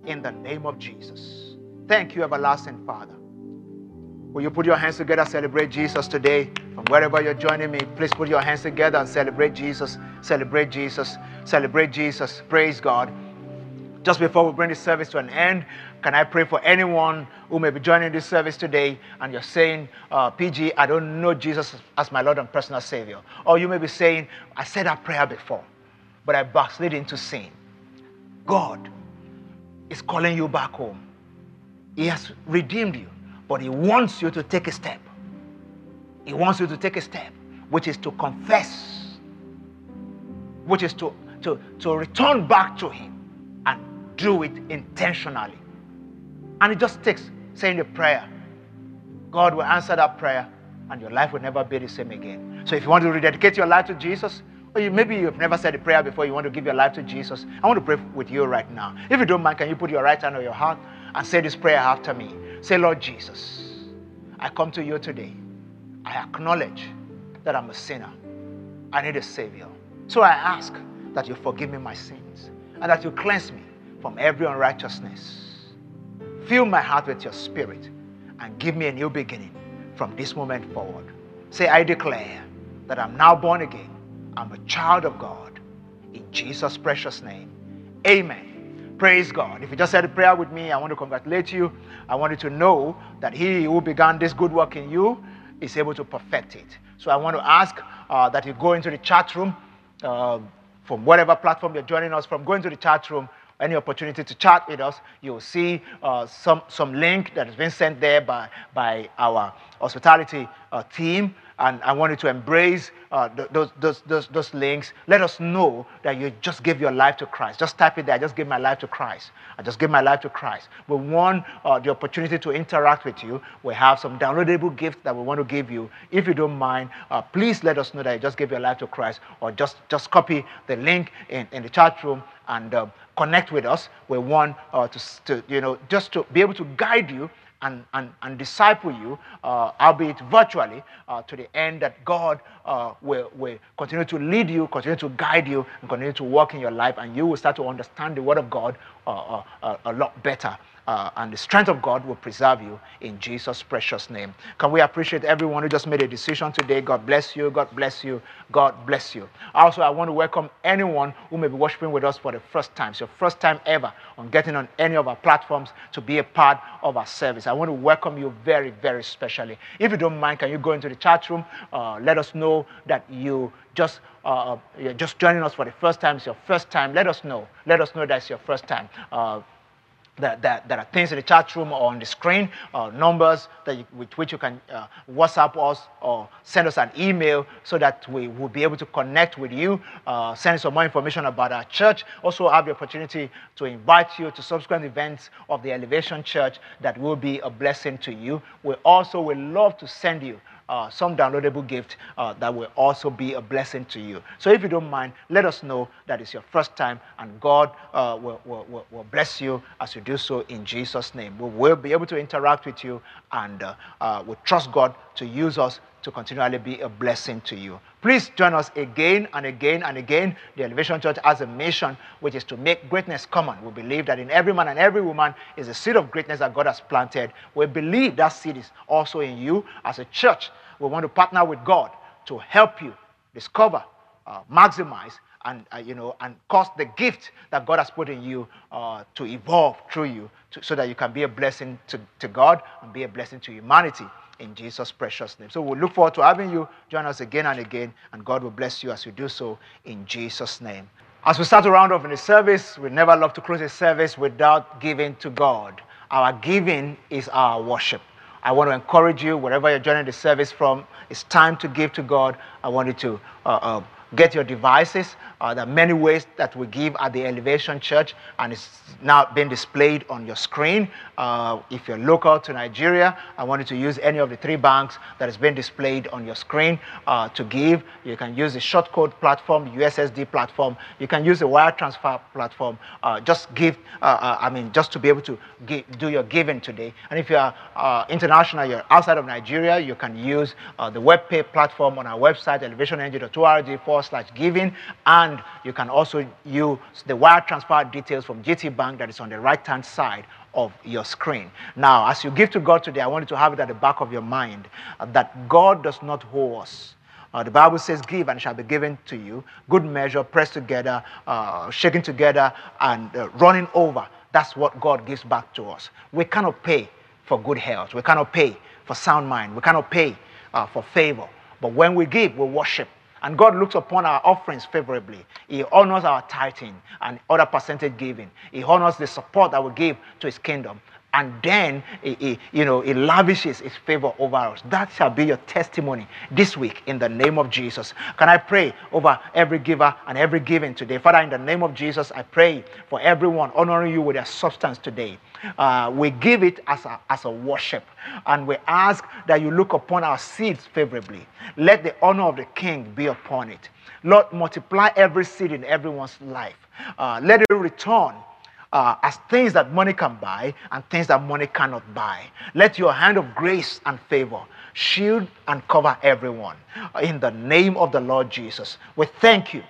in the name of Jesus. Thank you, everlasting Father. Will you put your hands together, celebrate Jesus today? From wherever you're joining me, please put your hands together and celebrate Jesus. Celebrate Jesus. Celebrate Jesus. Praise God. Just before we bring this service to an end, can I pray for anyone who may be joining this service today and you're saying, uh, PG, I don't know Jesus as my Lord and personal Savior? Or you may be saying, I said that prayer before, but I backslid into sin. God is calling you back home. He has redeemed you, but He wants you to take a step. He wants you to take a step, which is to confess, which is to, to, to return back to Him and do it intentionally. And it just takes saying the prayer. God will answer that prayer, and your life will never be the same again. So if you want to rededicate your life to Jesus, or you, maybe you've never said a prayer before, you want to give your life to Jesus, I want to pray with you right now. If you don't mind, can you put your right hand on your heart and say this prayer after me. Say, Lord Jesus, I come to you today. I acknowledge that I'm a sinner. I need a Savior. So I ask that you forgive me my sins and that you cleanse me from every unrighteousness. Fill my heart with your spirit and give me a new beginning from this moment forward. Say, I declare that I'm now born again. I'm a child of God. In Jesus' precious name. Amen. Praise God. If you just said a prayer with me, I want to congratulate you. I want you to know that He who began this good work in you is able to perfect it. So I want to ask uh, that you go into the chat room uh, from whatever platform you're joining us from. Go into the chat room any opportunity to chat with us, you'll see uh, some, some link that has been sent there by, by our hospitality uh, team and I want you to embrace uh, those, those, those, those links. Let us know that you just gave your life to Christ. Just type it there. I just give my life to Christ. I just give my life to Christ. We want uh, the opportunity to interact with you. We have some downloadable gifts that we want to give you. If you don't mind, uh, please let us know that you just gave your life to Christ or just, just copy the link in, in the chat room and uh, connect with us. We want uh, to, to, you know, just to be able to guide you and, and, and disciple you, uh, albeit virtually, uh, to the end that God uh, will, will continue to lead you, continue to guide you, and continue to work in your life, and you will start to understand the Word of God uh, uh, uh, a lot better uh, and the strength of God will preserve you in Jesus' precious name. Can we appreciate everyone who just made a decision today? God bless you. God bless you. God bless you. Also, I want to welcome anyone who may be worshiping with us for the first time. It's your first time ever on getting on any of our platforms to be a part of our service. I want to welcome you very, very specially. If you don't mind, can you go into the chat room? Uh, let us know that you just uh, you're just joining us for the first time. It's your first time. Let us know. Let us know that's your first time. Uh, that, that, there are things in the chat room or on the screen, or numbers that you, with which you can uh, WhatsApp us or send us an email so that we will be able to connect with you, uh, send some more information about our church. Also, have the opportunity to invite you to subsequent events of the Elevation Church that will be a blessing to you. We also would love to send you uh, some downloadable gift uh, that will also be a blessing to you. So if you don't mind, let us know that it's your first time, and God uh, will, will, will, bless you as you do so in Jesus' name. We will be able to interact with you, and uh, uh, we trust God to use us to continually be a blessing to you. Please join us again and again and again. The Elevation Church has a mission, which is to make greatness common. We believe that in every man and every woman is a seed of greatness that God has planted. We believe that seed is also in you. As a church, we want to partner with God to help you discover, uh, maximize, and uh, you know, and cause the gift that God has put in you uh, to evolve through you, to, so that you can be a blessing to, to God and be a blessing to humanity in Jesus' precious name. So we we'll look forward to having you join us again and again, and God will bless you as you do so in Jesus' name. As we start to round off in the service, we never love to close a service without giving to God. Our giving is our worship. I want to encourage you, wherever you're joining the service from, it's time to give to God. I want you to uh, uh, get your devices. Uh, there are many ways that we give at the Elevation Church, and it's now being displayed on your screen. Uh, if you're local to Nigeria, I want you to use any of the three banks that is being displayed on your screen uh, to give. You can use the short code platform, USSD platform. You can use the wire transfer platform. Uh, just give, uh, uh, I mean, just to be able to give, do your giving today. And if you are international, you're outside of Nigeria, you can use the WebPay platform on our website, elevationng.org forward slash giving. And you can also use the wire transfer details from GT Bank that is on the right hand side of your screen. Now, as you give to God today, I want you to have it at the back of your mind uh, that God does not owe us. Uh, the Bible says, Give and shall be given to you. Good measure, pressed together, uh, shaken together, and uh, running over. That's what God gives back to us. We cannot pay for good health. We cannot pay for sound mind. We cannot pay uh, for favor. But when we give, we worship. And God looks upon our offerings favorably. He honors our tithing and other percentage giving. He honors the support that we give to his kingdom. And then he, you know, he lavishes his favor over us. That shall be your testimony this week in the name of Jesus. Can I pray over every giver and every giving today? Father, in the name of Jesus, I pray for everyone honoring you with their substance today. Uh, we give it as a, as a worship. And we ask that you look upon our seeds favorably. Let the honor of the king be upon it. Lord, multiply every seed in everyone's life. Uh, let it return uh, as things that money can buy and things that money cannot buy. Let your hand of grace and favor shield and cover everyone. In the name of the Lord Jesus, we thank you.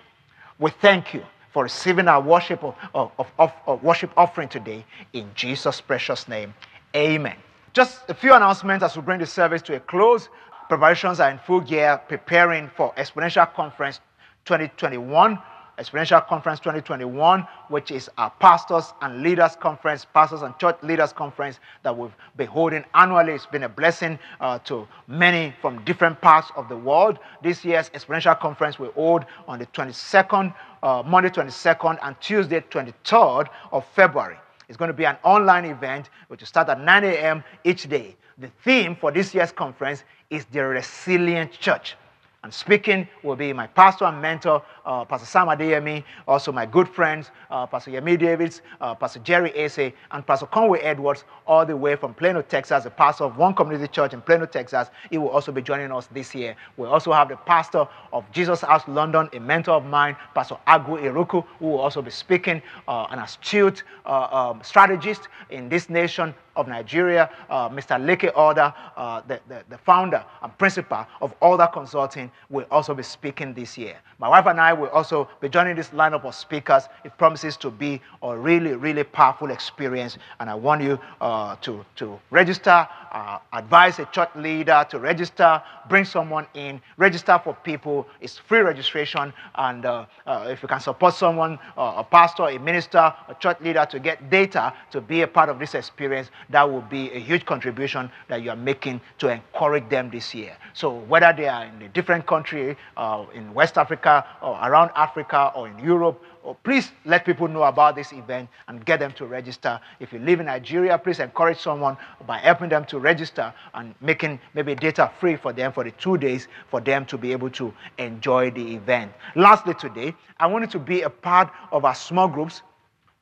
We thank you for receiving our worship of, of, of, of worship offering today in Jesus' precious name. Amen. Just a few announcements as we bring the service to a close. Preparations are in full gear, preparing for Exponential Conference 2021. Exponential Conference 2021, which is our pastors and leaders conference, pastors and church leaders conference that we've been holding annually. It's been a blessing uh, to many from different parts of the world. This year's Exponential Conference we hold on the 22nd, uh, Monday 22nd, and Tuesday 23rd of February. It's going to be an online event which will start at 9 a.m. each day. The theme for this year's conference is the resilient church. And speaking will be my pastor and mentor, uh, Pastor Sam Adeyemi, also my good friends, uh, Pastor Yemi Davids, uh, Pastor Jerry Eze, and Pastor Conway Edwards, all the way from Plano, Texas, the pastor of one community church in Plano, Texas. He will also be joining us this year. We also have the pastor of Jesus House London, a mentor of mine, Pastor Agu Irukwu, who will also be speaking, uh, an astute uh, um, strategist in this nation, of Nigeria, uh, Mr. Leke Alder, uh, the, the, the, founder and principal of Alder Consulting, will also be speaking this year. My wife and I will also be joining this lineup of speakers. It promises to be a really, really powerful experience, and I want you uh, to, to register, uh, advise a church leader to register, bring someone in, register for people. It's free registration, and uh, uh, if you can support someone, a pastor, a minister, a church leader to get data to be a part of this experience, that will be a huge contribution that you are making to encourage them this year. So whether they are in a different country, uh, in West Africa, or around Africa, or in Europe, or please let people know about this event and get them to register. If you live in Nigeria, please encourage someone by helping them to register and making maybe data free for them for the two days for them to be able to enjoy the event. Lastly, today, I wanted to be a part of our small groups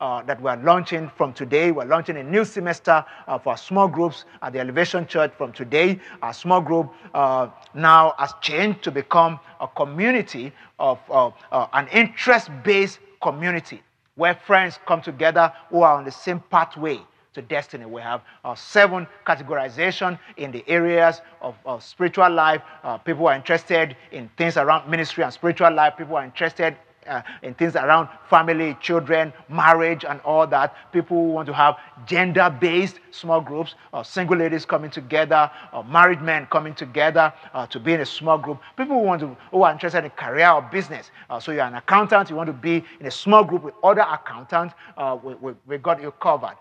uh, that we're launching from today. We're launching a new semester uh, for small groups at the Elevation Church from today. Our small group uh, now has changed to become a community of uh, uh, an interest based community where friends come together who are on the same pathway to destiny. We have uh, seven categorization in the areas of, of spiritual life. Uh, people are interested in things around ministry and spiritual life. People are interested uh, in things around family, children, marriage, and all that. People who want to have gender based small groups, uh, single ladies coming together, uh, married men coming together uh, to be in a small group. People who, want to, who are interested in career or business. So you're an accountant, you want to be in a small group with other accountants, we, we, we, got you covered.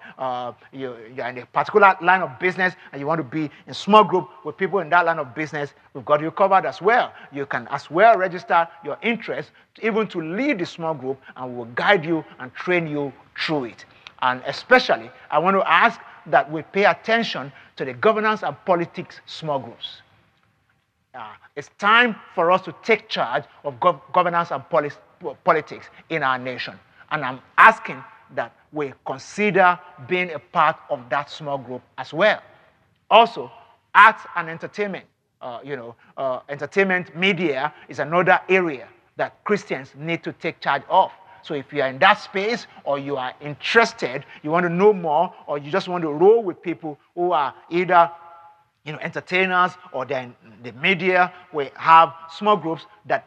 you, you're in a particular line of business and you want to be in a small group with people in that line of business, we've got you covered as well. You can as well register your interest even to lead the small group and we will guide you and train you through it. And especially, I want to ask that we pay attention to the governance and politics small groups. Uh, it's time for us to take charge of gov- governance and poli- politics in our nation. And I'm asking that we consider being a part of that small group as well. Also, arts and entertainment. Uh, you know, uh, entertainment media is another area that Christians need to take charge of. So if you are in that space or you are interested, you want to know more, or you just want to roll with people who are either you know, entertainers or then the media, we have small groups that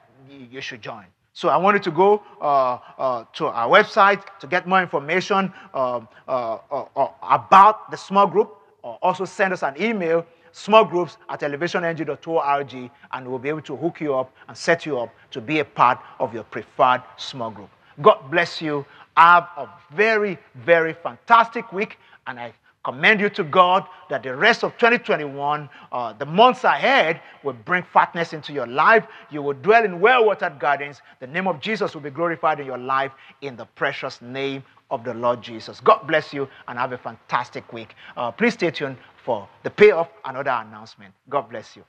you should join. So I wanted to go uh, uh, to our website to get more information uh, uh, uh, about the small group, or also send us an email, smallgroups at elevationng.org, and we'll be able to hook you up and set you up to be a part of your preferred small group. God bless you. Have a very, very fantastic week, and I commend you to God that the rest of 2021, uh, the months ahead, will bring fatness into your life. You will dwell in well watered gardens. The name of Jesus will be glorified in your life in the precious name of the Lord Jesus. God bless you and have a fantastic week. Uh, please stay tuned for the payoff and other announcement. God bless you.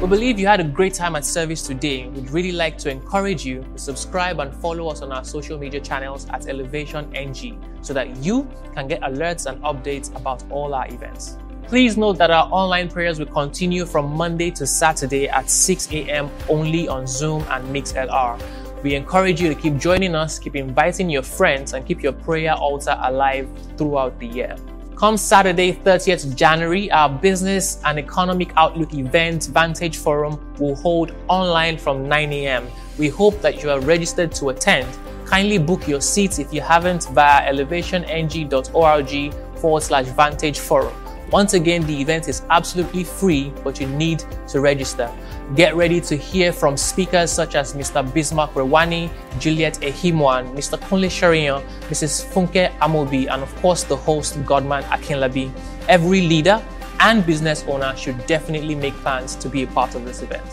We believe you had a great time at service today. We'd really like to encourage you to subscribe and follow us on our social media channels at Elevation NG so that you can get alerts and updates about all our events. Please note that our online prayers will continue from Monday to Saturday at 6 a.m. only on Zoom and MixLR. We encourage you to keep joining us, keep inviting your friends, and keep your prayer altar alive throughout the year. Come Saturday, 30th January, our Business and Economic Outlook event, Vantage Forum, will hold online from 9 a.m. We hope that you are registered to attend. Kindly book your seats if you haven't via elevationng.org forward slash Vantage Forum. Once again, the event is absolutely free, but you need to register. Get ready to hear from speakers such as Mr. Bismarck Rewane, Juliet Ehimuan, Mr. Kunle Sharian, Mrs. Funke Amobi, and of course the host Godman Akinlabi. Every leader and business owner should definitely make plans to be a part of this event.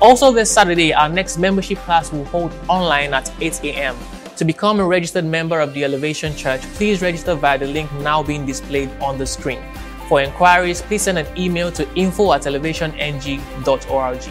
Also, this Saturday, our next membership class will hold online at 8 a.m. To become a registered member of the Elevation Church, please register via the link now being displayed on the screen. For inquiries, please send an email to info at elevationng.org.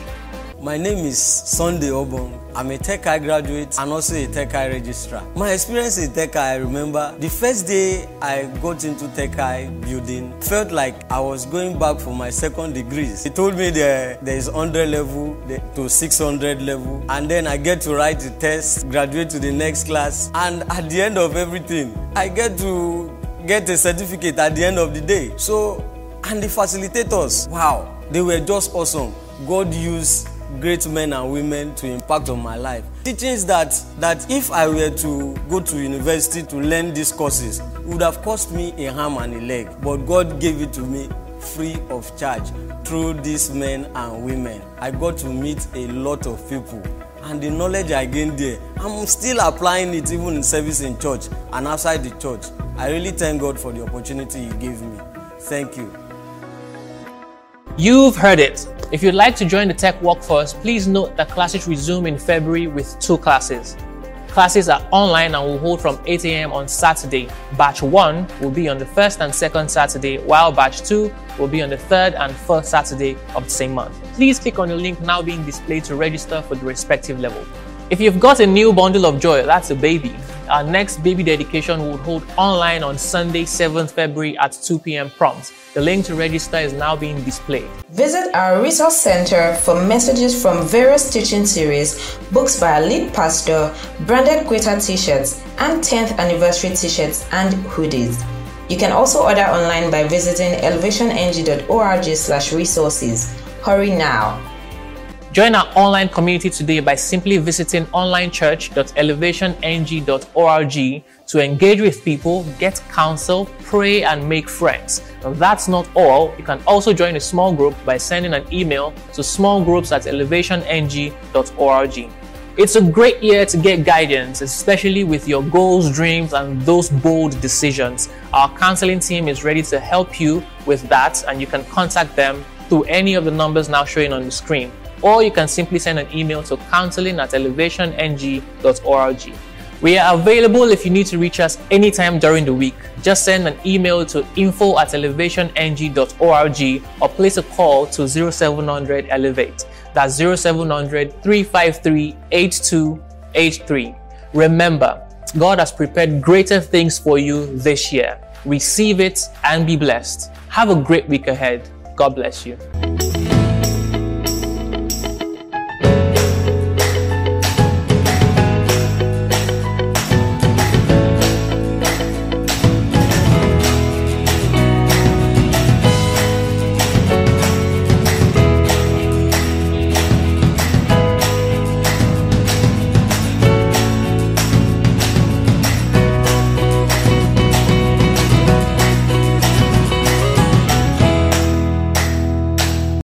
My name is Sunday Obong. I'm a Tech Eye graduate and also a Tech Eye registrar. My experience in Tech I remember the first day I got into Tech Eye building felt like I was going back for my second degrees. They told me there, there is 100 level to 600 level and then I get to write the test, graduate to the next class and at the end of everything, I get to get a certificate at the end of the day. So, and the facilitators, wow, they were just awesome. God used great men and women to impact on my life. Teachings that that if I were to go to university to learn these courses would have cost me a arm and a leg, but God gave it to me free of charge through these men and women. I got to meet a lot of people and the knowledge I gained there, I'm still applying it even in service in church and outside the church. I really thank God for the opportunity He gave me. Thank you. You've heard it. If you'd like to join the tech workforce, please note that classes resume in February with two classes. Classes are online and will hold from 8 a.m. on Saturday. Batch 1 will be on the first and second Saturday, while Batch 2 will be on the third and fourth Saturday of the same month. Please click on the link now being displayed to register for the respective level. If you've got a new bundle of joy, that's a baby. Our next baby dedication will hold online on Sunday, 7th February at 2 p.m. prompt. The link to register is now being displayed. Visit our resource center for messages from various teaching series, books by our lead pastor, branded greater t-shirts, and 10th anniversary t-shirts and hoodies. You can also order online by visiting elevationng.org slash resources. Hurry now. Join our online community today by simply visiting onlinechurch.elevationng.org to engage with people, get counsel, pray, and make friends. And that's not all. You can also join a small group by sending an email to smallgroups at elevationng.org. It's a great year to get guidance, especially with your goals, dreams, and those bold decisions. Our counseling team is ready to help you with that, and you can contact them through any of the numbers now showing on the screen. Or you can simply send an email to counseling at elevationng.org. We are available if you need to reach us anytime during the week. Just send an email to info at elevationng.org or place a call to 0700 Elevate. That's 0700 353 8283. Remember, God has prepared greater things for you this year. Receive it and be blessed. Have a great week ahead. God bless you.